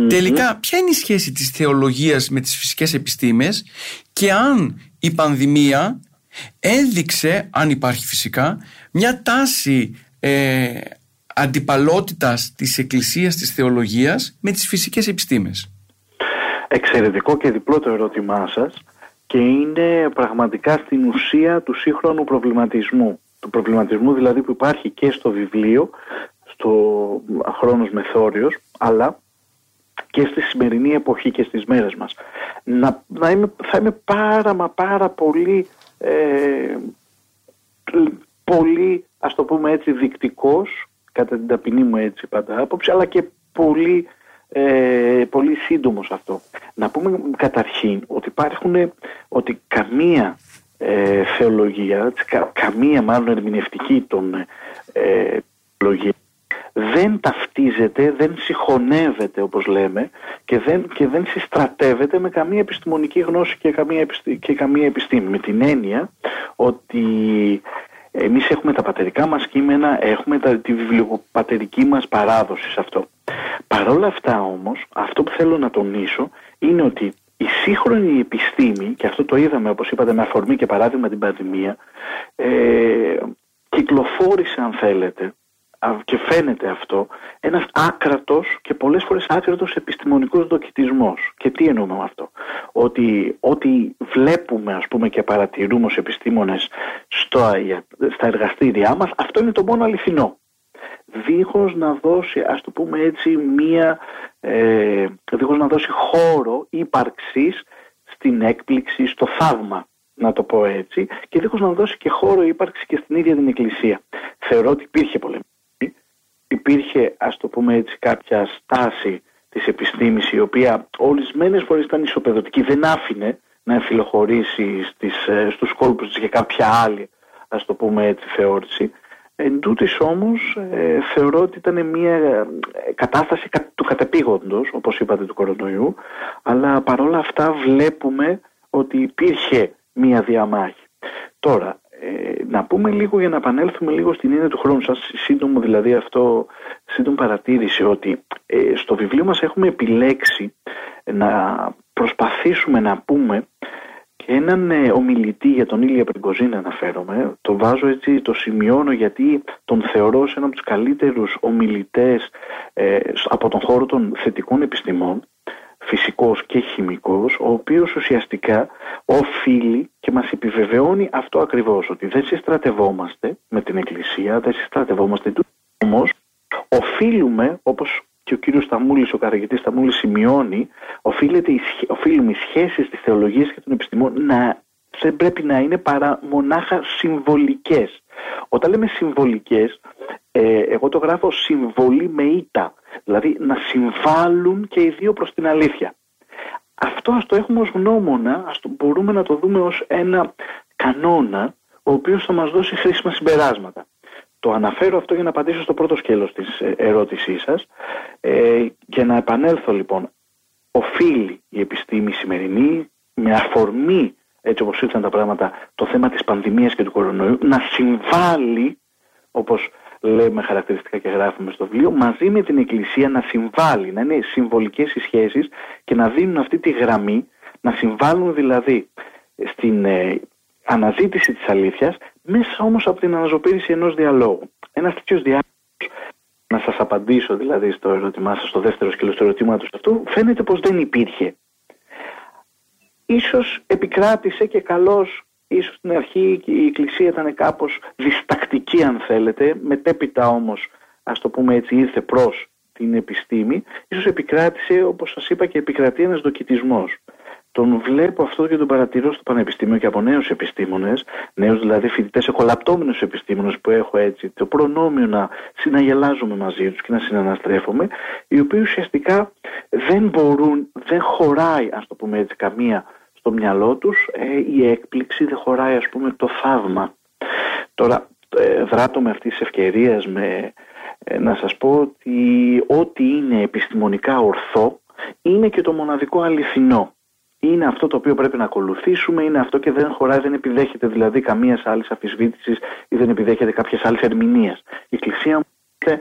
Τελικά, ποια είναι η σχέση της θεολογίας με τις φυσικές επιστήμες και αν η πανδημία έδειξε, αν υπάρχει φυσικά, μια τάση ε, αντιπαλότητας της Εκκλησίας της Θεολογίας με τις φυσικές επιστήμες εξαιρετικό και διπλό το ερώτημά σας και είναι πραγματικά στην ουσία του σύγχρονου προβληματισμού. Του προβληματισμού δηλαδή που υπάρχει και στο βιβλίο, στο χρόνος μεθόριος, αλλά και στη σημερινή εποχή και στις μέρες μας. Να, να είμαι, θα είμαι πάρα μα πάρα πολύ, ε, πολύ ας το πούμε έτσι δεικτικός, κατά την ταπεινή μου έτσι πάντα άποψη, αλλά και πολύ ε, πολύ σύντομος αυτό. Να πούμε καταρχήν ότι υπάρχουν, ότι καμία ε, θεολογία, καμία μάλλον ερμηνευτική των ε, θεολογία δεν ταυτίζεται, δεν συγχωνεύεται όπως λέμε και δεν, και δεν συστρατεύεται με καμία επιστημονική γνώση και καμία, και καμία επιστήμη. Με την έννοια ότι εμείς έχουμε τα πατερικά μας κείμενα, έχουμε τα, τη βιβλιοπατερική μας παράδοση σε αυτό. Παρ' όλα αυτά όμως, αυτό που θέλω να τονίσω είναι ότι η σύγχρονη επιστήμη, και αυτό το είδαμε όπως είπατε με αφορμή και παράδειγμα την πανδημία, ε, κυκλοφόρησε αν θέλετε και φαίνεται αυτό ένας άκρατος και πολλές φορές άκρατος επιστημονικός δοκιτισμός. Και τι εννοούμε με αυτό; Ότι ό,τι βλέπουμε ας πούμε και παρατηρούμε ως επιστήμονες στο, στα εργαστήριά μας αυτό είναι το μόνο αληθινό. Δίχως να δώσει ας το πούμε έτσι μία, ε, δίχως να δώσει χώρο ύπαρξης στην έκπληξη, στο θαύμα να το πω έτσι, και δίχως να δώσει και χώρο ύπαρξης και στην ίδια την Εκκλησία. Θεωρώ ότι υπήρχε πολεμική υπήρχε ας το πούμε έτσι κάποια στάση της επιστήμης η οποία ορισμένες φορές ήταν ισοπεδωτική, δεν άφηνε να εμφυλοχωρήσει στις, ε, στους κόλπους της και κάποια άλλη ας το πούμε έτσι θεώρηση. Εν τούτης όμως ε, θεωρώ ότι ήταν μια ε, κατάσταση του κατεπήγοντος όπως είπατε του κορονοϊού αλλά παρόλα αυτά βλέπουμε ότι υπήρχε μια διαμάχη. Τώρα ε, να πούμε λίγο για να επανέλθουμε λίγο στην έννοια του χρόνου σας, σύντομο δηλαδή αυτό, σύντομη παρατήρηση ότι ε, στο βιβλίο μας έχουμε επιλέξει να προσπαθήσουμε να πούμε και έναν ε, ομιλητή για τον Ήλια Πριγκοζίνα αναφέρομαι, το βάζω έτσι, το σημειώνω γιατί τον θεωρώ σε ένα από τους καλύτερους ομιλητές ε, από τον χώρο των θετικών επιστημών φυσικός και χημικός, ο οποίος ουσιαστικά οφείλει και μας επιβεβαιώνει αυτό ακριβώς, ότι δεν συστρατευόμαστε με την Εκκλησία, δεν συστρατευόμαστε τους όμως οφείλουμε, όπως και ο κύριος Σταμούλης, ο καθηγητής Σταμούλης σημειώνει, οφείλεται, οφείλουμε οι σχέσεις της θεολογίας και των επιστημών να δεν πρέπει να είναι παρά μονάχα συμβολικές. Όταν λέμε συμβολικές, ε, εγώ το γράφω συμβολή με ήττα. Δηλαδή να συμβάλλουν και οι δύο προς την αλήθεια. Αυτό ας το έχουμε ως γνώμονα, ας το μπορούμε να το δούμε ως ένα κανόνα ο οποίος θα μας δώσει χρήσιμα συμπεράσματα. Το αναφέρω αυτό για να απαντήσω στο πρώτο σκέλος της ε, ερώτησής σας ε, και να επανέλθω λοιπόν. Οφείλει η επιστήμη σημερινή με αφορμή έτσι όπως ήρθαν τα πράγματα το θέμα της πανδημίας και του κορονοϊού να συμβάλλει όπως λέμε χαρακτηριστικά και γράφουμε στο βιβλίο, μαζί με την Εκκλησία να συμβάλλει, να είναι συμβολικές οι σχέσεις και να δίνουν αυτή τη γραμμή, να συμβάλλουν δηλαδή στην ε, αναζήτηση της αλήθειας, μέσα όμως από την αναζωπήρηση ενός διαλόγου. Ένας τέτοιος διάλογος, να σας απαντήσω δηλαδή στο ερώτημά σας, στο δεύτερο σκέλος του ερωτήματος αυτού, φαίνεται πως δεν υπήρχε. Ίσως επικράτησε και καλώς Ίσως στην αρχή η Εκκλησία ήταν κάπως διστακτική αν θέλετε, μετέπειτα όμως ας το πούμε έτσι ήρθε προς την επιστήμη, ίσως επικράτησε όπως σας είπα και επικρατεί ένας δοκιτισμός. τον βλέπω αυτό και τον παρατηρώ στο Πανεπιστήμιο και από νέους επιστήμονες, νέους δηλαδή φοιτητές εχολαπτώμενους επιστήμονες που έχω έτσι το προνόμιο να συναγελάζομαι μαζί τους και να συναναστρέφομαι, οι οποίοι ουσιαστικά δεν μπορούν, δεν χωράει ας το πούμε έτσι καμία στο μυαλό τους ε, η έκπληξη, δεν χωράει ας πούμε το θαύμα. Τώρα ε, δράτω με αυτής της ευκαιρίας με, ε, να σας πω ότι ό,τι είναι επιστημονικά ορθό είναι και το μοναδικό αληθινό είναι αυτό το οποίο πρέπει να ακολουθήσουμε, είναι αυτό και δεν χωράει, δεν επιδέχεται δηλαδή καμίας άλλης αφισβήτησης ή δεν επιδέχεται κάποιες άλλες ερμηνείες. Η Εκκλησία μου να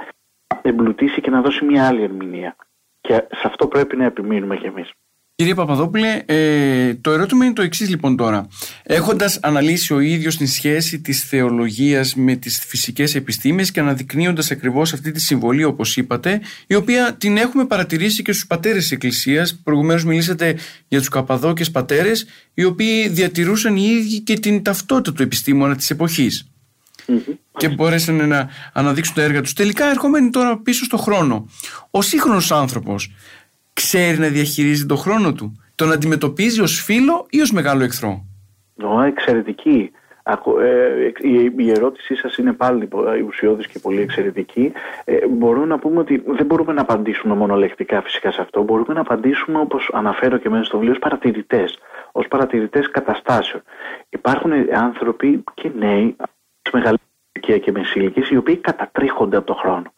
εμπλουτίσει και να δώσει μια άλλη ερμηνεία. Και σε αυτό πρέπει να επιμείνουμε κι εμείς. Κύριε Παπαδόπουλε, ε, το ερώτημα είναι το εξής λοιπόν τώρα. Έχοντας αναλύσει ο ίδιος την σχέση της θεολογίας με τις φυσικές επιστήμες και αναδεικνύοντας ακριβώς αυτή τη συμβολή, όπως είπατε, η οποία την έχουμε παρατηρήσει και στους πατέρες της Εκκλησίας. Προηγουμένως μιλήσατε για τους Καπαδόκες πατέρες, οι οποίοι διατηρούσαν οι ίδιοι και την ταυτότητα του επιστήμονα της εποχής. Και μπορέσαν να αναδείξουν τα έργα τους. Τελικά, ερχόμενοι τώρα πίσω στο χρόνο, ο σύγχρονος άνθρωπος ξέρει να διαχειρίζει τον χρόνο του. Τον αντιμετωπίζει ως φίλο ή ως μεγάλο εχθρό. Ω, εξαιρετική. Ε, η ερώτησή σας είναι πάλι ουσιώδης και πολύ εξαιρετική. Ε, μπορούμε να πούμε ότι δεν μπορούμε να απαντήσουμε μονολεκτικά φυσικά σε αυτό. Μπορούμε να απαντήσουμε όπως αναφέρω και μέσα στο βιβλίο ως παρατηρητές. Ως παρατηρητές καταστάσεων. Υπάρχουν άνθρωποι και νέοι, μεγαλύτερη και μεσήλικες, οι οποίοι κατατρίχονται από τον χρόνο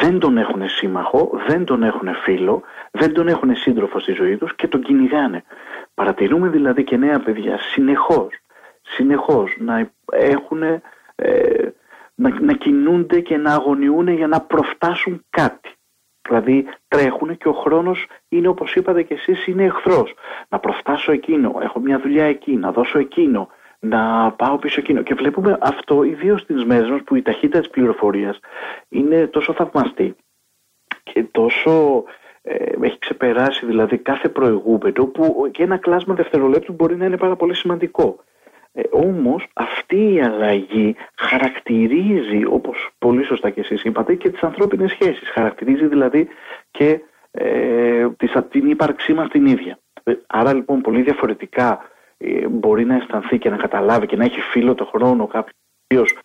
δεν τον έχουν σύμμαχο, δεν τον έχουν φίλο, δεν τον έχουν σύντροφο στη ζωή τους και τον κυνηγάνε. Παρατηρούμε δηλαδή και νέα παιδιά συνεχώς, συνεχώς να έχουν, ε, να, να κινούνται και να αγωνιούν για να προφτάσουν κάτι. Δηλαδή τρέχουν και ο χρόνος είναι όπως είπατε και εσείς είναι εχθρός. Να προφτάσω εκείνο, έχω μια δουλειά εκεί, να δώσω εκείνο, να πάω πίσω εκείνο. Και βλέπουμε αυτό ιδίως στις μέρες μας που η ταχύτητα της πληροφορίας είναι τόσο θαυμαστή και τόσο ε, έχει ξεπεράσει δηλαδή κάθε προηγούμενο που και ένα κλάσμα δευτερολέπτου μπορεί να είναι πάρα πολύ σημαντικό. Ε, όμως αυτή η αλλαγή χαρακτηρίζει όπως πολύ σωστά και εσείς είπατε και τις ανθρώπινες σχέσεις. Χαρακτηρίζει δηλαδή και ε, την ύπαρξή μας την ίδια. Ε, άρα λοιπόν πολύ διαφορετικά ε, μπορεί να αισθανθεί και να καταλάβει και να έχει φίλο το χρόνο κάποιος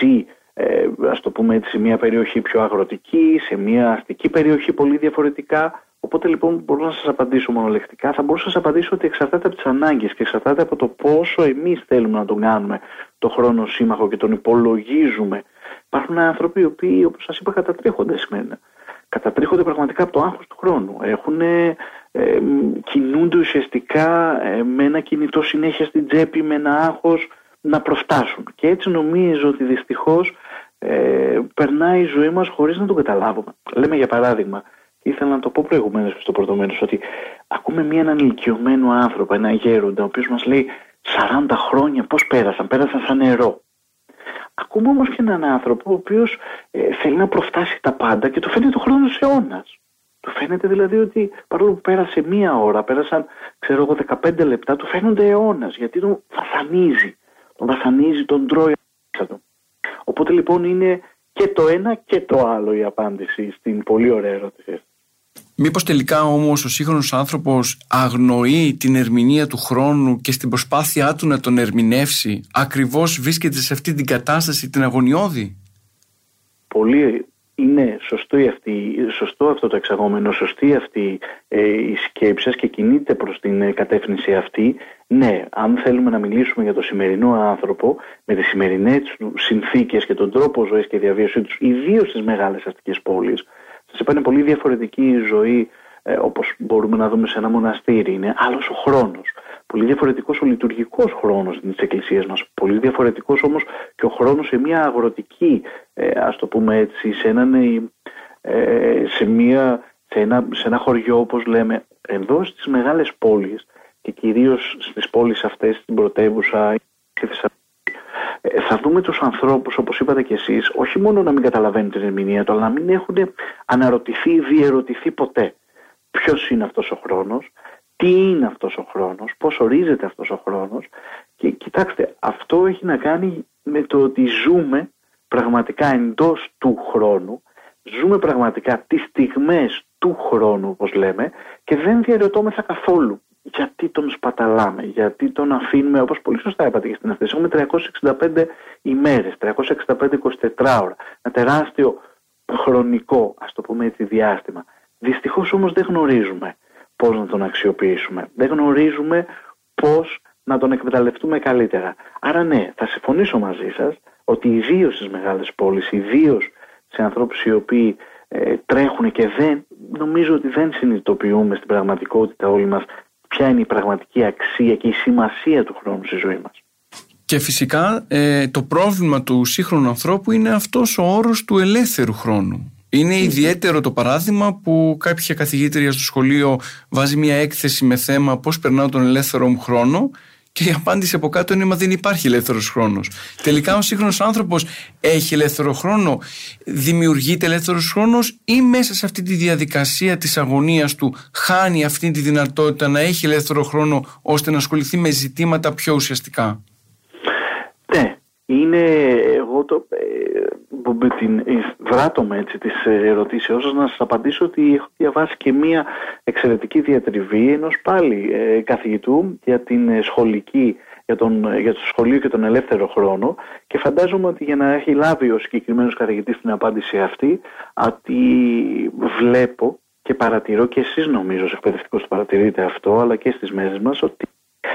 ζει ε, ας το πούμε έτσι σε μια περιοχή πιο αγροτική, σε μια αστική περιοχή πολύ διαφορετικά. Οπότε λοιπόν μπορώ να σας απαντήσω μονολεκτικά. Θα μπορούσα να σας απαντήσω ότι εξαρτάται από τις ανάγκες και εξαρτάται από το πόσο εμείς θέλουμε να τον κάνουμε το χρόνο σύμμαχο και τον υπολογίζουμε. Υπάρχουν άνθρωποι οι οποίοι όπως σας είπα κατατρίχονται σήμερα. Κατατρίχονται πραγματικά από το άγχος του χρόνου. Έχουν ε, κινούνται ουσιαστικά ε, με ένα κινητό συνέχεια στην τσέπη, με ένα άγχος να προφτάσουν. Και έτσι νομίζω ότι δυστυχώς ε, περνάει η ζωή μας χωρίς να το καταλάβουμε. Λέμε για παράδειγμα, ήθελα να το πω προηγουμένως στο πρώτο ότι ακούμε μία έναν ηλικιωμένο άνθρωπο, ένα γέροντα, ο οποίος μας λέει 40 χρόνια πώς πέρασαν, πέρασαν σαν νερό. Ακούμε όμως και έναν άνθρωπο ο οποίος ε, θέλει να προφτάσει τα πάντα και το φαίνεται το χρόνος αιώνας. Του φαίνεται δηλαδή ότι παρόλο που πέρασε μία ώρα, πέρασαν ξέρω εγώ 15 λεπτά, του φαίνονται αιώνας γιατί τον βασανίζει. Τον βασανίζει, τον τρώει του. Οπότε λοιπόν είναι και το ένα και το άλλο η απάντηση στην πολύ ωραία ερώτηση. Μήπως τελικά όμως ο σύγχρονος άνθρωπος αγνοεί την ερμηνεία του χρόνου και στην προσπάθειά του να τον ερμηνεύσει ακριβώς βρίσκεται σε αυτή την κατάσταση την αγωνιώδη; Πολύ είναι σωστό, αυτή, σωστό αυτό το εξαγόμενο, σωστή αυτή ε, η σκέψη σας και κινείται προς την ε, κατεύθυνση αυτή. Ναι, αν θέλουμε να μιλήσουμε για το σημερινό άνθρωπο με τις σημερινές του συνθήκες και τον τρόπο ζωής και διαβίωσή τους, ιδίως στις μεγάλες αστικές πόλεις, σας είπα είναι πολύ διαφορετική η ζωή ε, όπως μπορούμε να δούμε σε ένα μοναστήρι. Είναι άλλος ο χρόνος. Πολύ διαφορετικός ο λειτουργικός χρόνος της Εκκλησίας μας. Πολύ διαφορετικός όμως και ο χρόνος σε μια αγροτική, ε, ας το πούμε έτσι, σε, έναν, ε, σε, μια, σε, ένα, σε ένα χωριό όπως λέμε. Εδώ στις μεγάλες πόλεις και κυρίως στις πόλεις αυτές, στην πρωτεύουσα, ε, θα δούμε τους ανθρώπους όπως είπατε και εσείς όχι μόνο να μην καταλαβαίνουν την ερμηνεία του αλλά να μην έχουν αναρωτηθεί ή διερωτηθεί ποτέ ποιος είναι αυτός ο χρόνος, τι είναι αυτός ο χρόνος, πώς ορίζεται αυτός ο χρόνος και κοιτάξτε αυτό έχει να κάνει με το ότι ζούμε πραγματικά εντός του χρόνου, ζούμε πραγματικά τις στιγμές του χρόνου όπως λέμε και δεν διαρωτώμεθα καθόλου γιατί τον σπαταλάμε, γιατί τον αφήνουμε, όπως πολύ σωστά είπατε και στην αυτή, έχουμε 365 ημέρες, 365-24 ώρα, ένα τεράστιο χρονικό, ας το πούμε έτσι, διάστημα. Δυστυχώς όμως δεν γνωρίζουμε πώς να τον αξιοποιήσουμε. Δεν γνωρίζουμε πώς να τον εκμεταλλευτούμε καλύτερα. Άρα ναι, θα συμφωνήσω μαζί σας ότι ιδίως στις μεγάλες πόλεις, ιδίως σε ανθρώπους οι οποίοι ε, τρέχουν και δεν, νομίζω ότι δεν συνειδητοποιούμε στην πραγματικότητα όλοι μας ποια είναι η πραγματική αξία και η σημασία του χρόνου στη ζωή μας. Και φυσικά ε, το πρόβλημα του σύγχρονου ανθρώπου είναι αυτός ο όρος του ελεύθερου χρόνου. Είναι ιδιαίτερο το παράδειγμα που κάποια καθηγήτρια στο σχολείο βάζει μια έκθεση με θέμα πώς περνάω τον ελεύθερο μου χρόνο και η απάντηση από κάτω είναι: Μα δεν υπάρχει ελεύθερος χρόνος. Τελικά ο σύγχρονος άνθρωπος έχει ελεύθερο χρόνο, δημιουργείται ελεύθερος χρόνος ή μέσα σε αυτή τη διαδικασία της αγωνίας του χάνει αυτή τη δυνατότητα να έχει ελεύθερο χρόνο ώστε να ασχοληθεί με ζητήματα πιο ουσιαστικά; Ναι, είναι εγώ το, ε, με την βράτω έτσι τις ερωτήσεώς σας να σας απαντήσω ότι έχω διαβάσει και μία εξαιρετική διατριβή ενός πάλι ε, καθηγητού για την ε, σχολική για, τον, για το σχολείο και τον ελεύθερο χρόνο και φαντάζομαι ότι για να έχει λάβει ο συγκεκριμένος καθηγητής την απάντηση αυτή ότι βλέπω και παρατηρώ και εσείς νομίζω ως εκπαιδευτικός το παρατηρείτε αυτό αλλά και στις μέρες μας ότι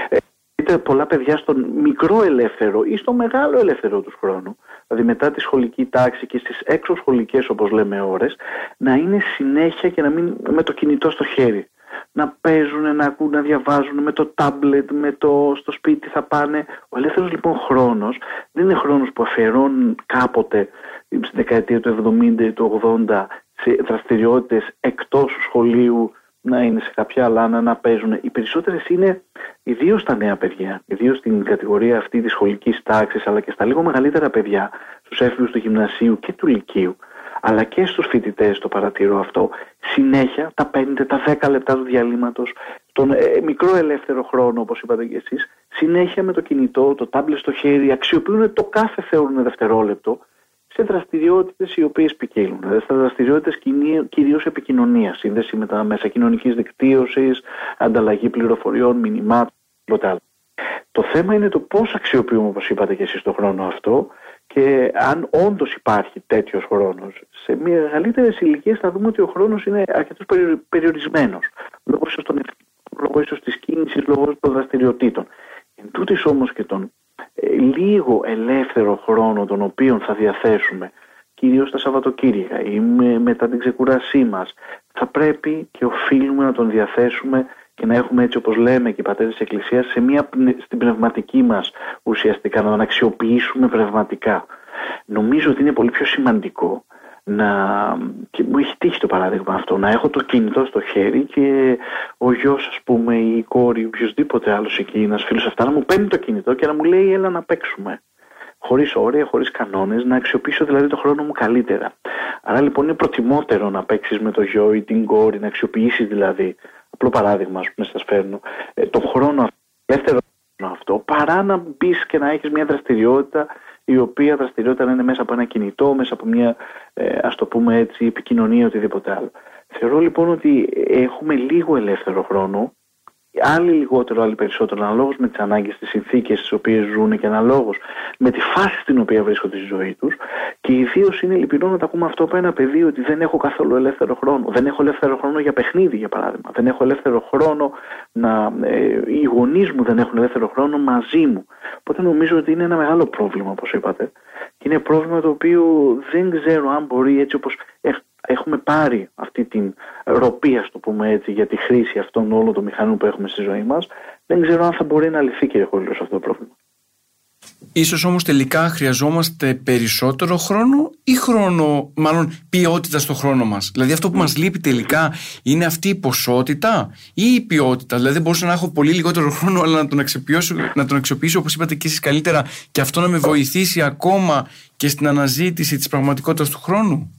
ε, είτε πολλά παιδιά στον μικρό ελεύθερο ή στο μεγάλο ελεύθερο τους χρόνου, δηλαδή μετά τη σχολική τάξη και στις έξω σχολικές όπως λέμε ώρες, να είναι συνέχεια και να μην με το κινητό στο χέρι. Να παίζουν, να ακούν, να διαβάζουν με το τάμπλετ, με το στο σπίτι θα πάνε. Ο ελεύθερος λοιπόν χρόνος δεν είναι χρόνος που αφιερώνουν κάποτε στην δεκαετία του 70 ή του 80 σε δραστηριότητες εκτός σχολείου να είναι σε κάποια άλλα να παίζουν. Οι περισσότερες είναι ιδίως στα νέα παιδιά, ιδίως στην κατηγορία αυτή της σχολικής τάξης, αλλά και στα λίγο μεγαλύτερα παιδιά, στους έφηβους του γυμνασίου και του λυκείου, αλλά και στους φοιτητές, το παρατηρώ αυτό, συνέχεια τα 5, τα 10 λεπτά του διαλύματος, τον ε, μικρό ελεύθερο χρόνο, όπως είπατε και εσείς, συνέχεια με το κινητό, το τάμπλετ στο χέρι, αξιοποιούν το κάθε θεωρούν δευτερόλεπτο σε δραστηριότητες οι οποίες ποικίλουν. Δηλαδή στα δραστηριότητες κυρίως επικοινωνία, σύνδεση με τα μέσα κοινωνικής δικτύωσης, ανταλλαγή πληροφοριών, μηνυμάτων, τίποτα άλλο. Το θέμα είναι το πώς αξιοποιούμε, όπως είπατε και εσείς, τον χρόνο αυτό και αν όντως υπάρχει τέτοιος χρόνος. Σε μεγαλύτερες ηλικίες θα δούμε ότι ο χρόνος είναι αρκετός περιορισμένος. Λόγω ίσως λόγω της κίνησης, λόγω των δραστηριοτήτων. Εν τούτης όμως και των ε, λίγο ελεύθερο χρόνο τον οποίο θα διαθέσουμε κυρίως τα Σαββατοκύριακα ή με, μετά την ξεκουρασή μας θα πρέπει και οφείλουμε να τον διαθέσουμε και να έχουμε έτσι όπως λέμε και οι πατέρες της Εκκλησίας σε μια, στην πνευματική μας ουσιαστικά να τον αξιοποιήσουμε πνευματικά. Νομίζω ότι είναι πολύ πιο σημαντικό να, και μου έχει τύχει το παράδειγμα αυτό, να έχω το κινητό στο χέρι και ο γιος ας πούμε ή η κόρη οποιοδήποτε άλλος εκεί, ένας φίλος αυτά να μου παίρνει το κινητό και να μου λέει έλα να παίξουμε. Χωρίς όρια, χωρίς κανόνες, να αξιοποιήσω δηλαδή το χρόνο μου καλύτερα. Άρα λοιπόν είναι προτιμότερο να παίξεις με το γιο ή την κόρη, να αξιοποιήσεις δηλαδή. Απλό παράδειγμα, ας πούμε, σας φέρνω. Ε, το χρόνο δεύτερο αυτό, παρά να μπεις και να έχεις μια δραστηριότητα η οποία δραστηριότητα είναι μέσα από ένα κινητό, μέσα από μια ε, ας το πούμε έτσι επικοινωνία οτιδήποτε άλλο. Θεωρώ λοιπόν ότι έχουμε λίγο ελεύθερο χρόνο, άλλοι λιγότερο, άλλοι περισσότερο, αναλόγως με τις ανάγκες, τις συνθήκες στις οποίες ζουν και αναλόγως με τη φάση στην οποία βρίσκονται στη ζωή τους και ιδίω είναι λυπηρό να τα ακούμε αυτό από ένα παιδί ότι δεν έχω καθόλου ελεύθερο χρόνο. Δεν έχω ελεύθερο χρόνο για παιχνίδι για παράδειγμα. Δεν έχω ελεύθερο χρόνο να... Ε, οι γονείς μου δεν έχουν ελεύθερο χρόνο μαζί μου. Οπότε νομίζω ότι είναι ένα μεγάλο πρόβλημα όπως είπατε. Και είναι πρόβλημα το οποίο δεν ξέρω αν μπορεί έτσι όπως έχουμε πάρει αυτή την ροπή, ας το πούμε έτσι, για τη χρήση αυτών όλων των μηχανών που έχουμε στη ζωή μας, δεν ξέρω αν θα μπορεί να λυθεί, κύριε Χολίλο, αυτό το πρόβλημα. Ίσως όμως τελικά χρειαζόμαστε περισσότερο χρόνο ή χρόνο, μάλλον ποιότητα στο χρόνο μας; Δηλαδή αυτό που μας λείπει τελικά είναι αυτή η ποσότητα ή η ποιότητα; Δηλαδή μπορούσα να έχω πολύ λιγότερο χρόνο αλλά να τον αξιοποιήσω, να τον αξιοποιήσω όπως είπατε και εσείς καλύτερα και αυτό να με βοηθήσει ακόμα και στην αναζήτηση της πραγματικότητας του χρόνου;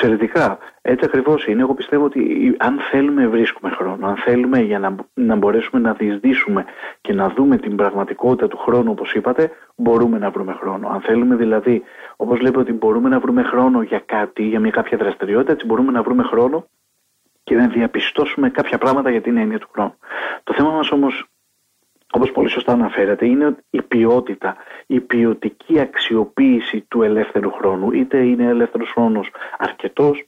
Εξαιρετικά. Έτσι ακριβώς είναι. Εγώ πιστεύω ότι αν θέλουμε βρίσκουμε χρόνο. Αν θέλουμε για να, να μπορέσουμε να διεισδύσουμε και να δούμε την πραγματικότητα του χρόνου, όπως είπατε, μπορούμε να βρούμε χρόνο. Αν θέλουμε δηλαδή, όπως λέτε, ότι μπορούμε να βρούμε χρόνο για κάτι, για μια κάποια δραστηριότητα, έτσι μπορούμε να βρούμε χρόνο και να διαπιστώσουμε κάποια πράγματα για την έννοια του χρόνου. Το θέμα μας όμως όπως πολύ σωστά αναφέρατε, είναι η ποιότητα, η ποιοτική αξιοποίηση του ελεύθερου χρόνου. Είτε είναι ελεύθερος χρόνος αρκετός,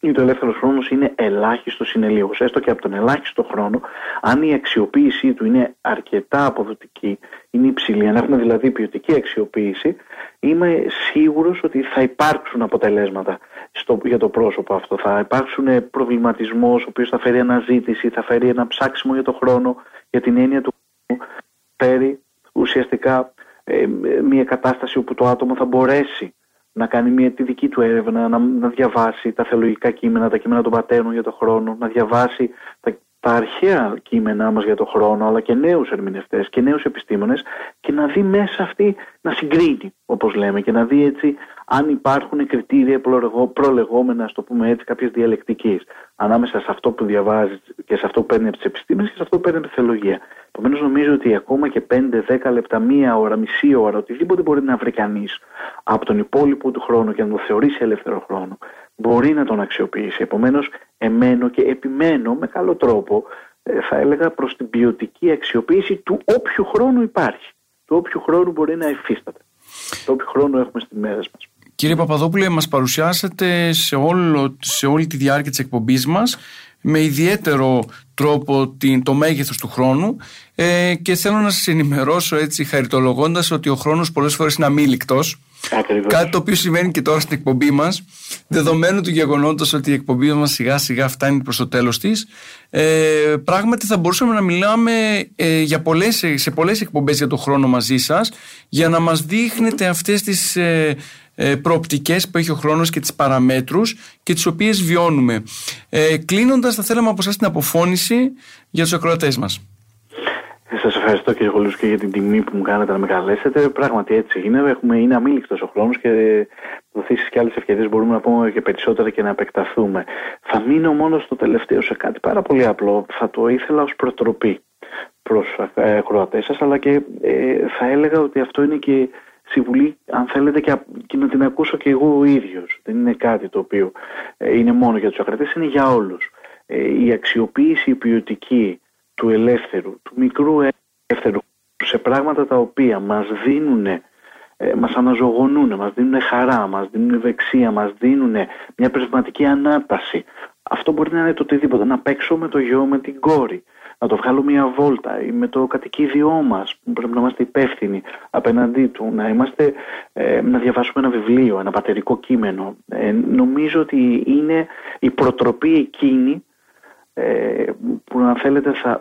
είτε ο ελεύθερος χρόνος είναι ελάχιστος, είναι λίγος. Έστω και από τον ελάχιστο χρόνο, αν η αξιοποίησή του είναι αρκετά αποδοτική, είναι υψηλή, αν έχουμε δηλαδή ποιοτική αξιοποίηση, είμαι σίγουρος ότι θα υπάρξουν αποτελέσματα στο, για το πρόσωπο αυτό. Θα υπάρξουν προβληματισμός, ο οποίος θα φέρει αναζήτηση, θα φέρει ένα ψάξιμο για το χρόνο, για την έννοια του φέρει ουσιαστικά ε, μια κατάσταση όπου το άτομο θα μπορέσει να κάνει μια τη δική του έρευνα, να, να διαβάσει τα θεολογικά κείμενα, τα κείμενα των πατέρων για τον χρόνο, να διαβάσει τα, τα αρχαία κείμενά μας για τον χρόνο, αλλά και νέους ερμηνευτές και νέους επιστήμονες και να δει μέσα αυτή να συγκρίνει, όπως λέμε, και να δει έτσι αν υπάρχουν κριτήρια προλεγόμενα, το πούμε έτσι, κάποιες διαλεκτικής, ανάμεσα σε αυτό που διαβάζεις και σε αυτό που παίρνει από τις επιστήμες και σε αυτό που παίρνει από τη θεολογία. Επομένως, νομίζω ότι ακόμα και 5-10 λεπτά, μία ώρα, μισή ώρα, οτιδήποτε μπορεί να βρει κανείς από τον υπόλοιπο του χρόνο και να το θεωρήσει ελεύθερο χρόνο, μπορεί να τον αξιοποιήσει. Επομένως, εμένω και επιμένω με καλό τρόπο, ε, θα έλεγα, προς την ποιοτική αξιοποίηση του όποιου χρόνου υπάρχει. Του όποιου χρόνου μπορεί να υφίσταται. Του όποιου χρόνου έχουμε στι μέρε μας. Κύριε Παπαδόπουλε, μας παρουσιάσατε σε, όλο, σε όλη τη διάρκεια της εκπομπής μας με ιδιαίτερο τρόπο την, το μέγεθος του χρόνου. Ε, και θέλω να σας ενημερώσω έτσι χαριτολογώντας ότι ο χρόνος πολλές φορές είναι αμήλικτος. Κάτι το οποίο συμβαίνει και τώρα στην εκπομπή μας δεδομένου του γεγονότος ότι η εκπομπή μας σιγά σιγά φτάνει προς το τέλος της. Ε, πράγματι θα μπορούσαμε να μιλάμε ε, για πολλές, σε πολλές εκπομπές για το χρόνο μαζί σας για να μας δείχνετε αυτές τις ε, ε, προοπτικές που έχει ο χρόνος και τις παραμέτρους και τις οποίες βιώνουμε. Ε, κλείνοντας θα θέλαμε από εσάς την αποφώνηση για τους ακροατές μας. Ε, Σας ευχαριστώ κύριε Χολούς και για την τιμή που μου κάνετε να με καλέσετε. Πράγματι έτσι είναι. Έχουμε, είναι αμήλικτος ο χρόνος και δοθήσεις και άλλες ευκαιρίες μπορούμε να πούμε και περισσότερα και να επεκταθούμε. Θα μείνω μόνο στο τελευταίο σε κάτι πάρα πολύ απλό. Θα το ήθελα ως προτροπή προς ε, ακροατές σας αλλά και ε, θα έλεγα ότι αυτό είναι και συμβουλή, αν θέλετε, και, και να την ακούσω και εγώ ο ίδιος. Δεν είναι κάτι το οποίο ε, είναι μόνο για τους ακρατές, είναι για όλους. Ε, η αξιοποίηση η ποιοτική του ελεύθερου, του μικρού ελεύθερου, σε πράγματα τα οποία μας δίνουν, ε, μας αναζωογονούν, μας δίνουν χαρά, μας δίνουν ευεξία, μας δίνουν μια πνευματική ανάταση. Αυτό μπορεί να είναι το οτιδήποτε. Να παίξω με το γιο, με την κόρη να το βγάλω μια βόλτα ή με το κατοικίδιό μας που πρέπει να είμαστε υπεύθυνοι απέναντί του, να, είμαστε, ε, να διαβάσουμε ένα βιβλίο, ένα πατερικό κείμενο. Ε, νομίζω ότι είναι η προτροπή εκείνη ε, που αν θέλετε θα,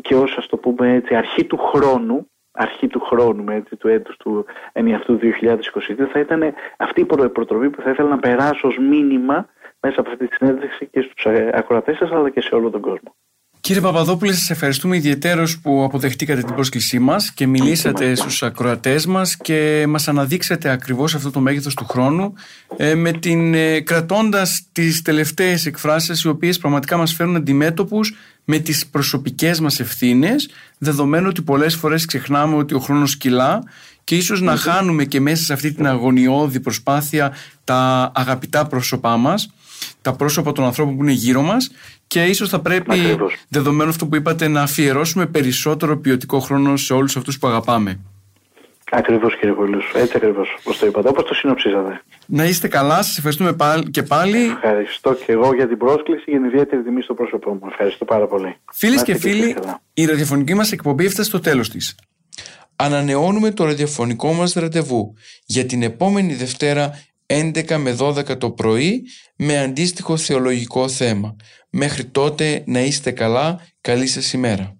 και όσο ας το πούμε έτσι αρχή του χρόνου αρχή του χρόνου έτσι, του έτους του ενιαυτού 2022 θα ήταν αυτή η προτροπή που θα ήθελα να περάσω ως μήνυμα μέσα από αυτή τη συνέντευξη και στους ακροατές σας αλλά και σε όλο τον κόσμο. Κύριε Παπαδόπουλε, σας ευχαριστούμε ιδιαίτερως που αποδεχτήκατε την πρόσκλησή μας και μιλήσατε στους ακροατές μας και μας αναδείξατε ακριβώς αυτό το μέγεθος του χρόνου ε, με την, ε, κρατώντας τις τελευταίες εκφράσεις οι οποίες πραγματικά μας φέρνουν αντιμέτωπους με τις προσωπικές μας ευθύνες δεδομένου ότι πολλές φορές ξεχνάμε ότι ο χρόνος κυλά και ίσως να χάνουμε και μέσα σε αυτή την αγωνιώδη προσπάθεια τα αγαπητά πρόσωπά μας τα πρόσωπα των ανθρώπων που είναι γύρω μας και ίσως θα πρέπει, Ακριβώς. δεδομένου αυτό που είπατε, να αφιερώσουμε περισσότερο ποιοτικό χρόνο σε όλους αυτούς που αγαπάμε. Ακριβώς κύριε Βουλού. Έτσι ακριβώς όπως το είπατε, όπως το συνοψίζατε. Να είστε καλά, σας ευχαριστούμε και πάλι. Ευχαριστώ και εγώ για την πρόσκληση και την ιδιαίτερη τιμή στο πρόσωπό μου. Ευχαριστώ πάρα πολύ. Φίλες και φίλοι, η ραδιοφωνική μας εκπομπή έφτασε στο τέλος της. Ανανεώνουμε το ραδιοφωνικό μας ραντεβού για την επόμενη Δευτέρα 11 με 12 το πρωί με αντίστοιχο θεολογικό θέμα. Μέχρι τότε να είστε καλά, καλή σας ημέρα.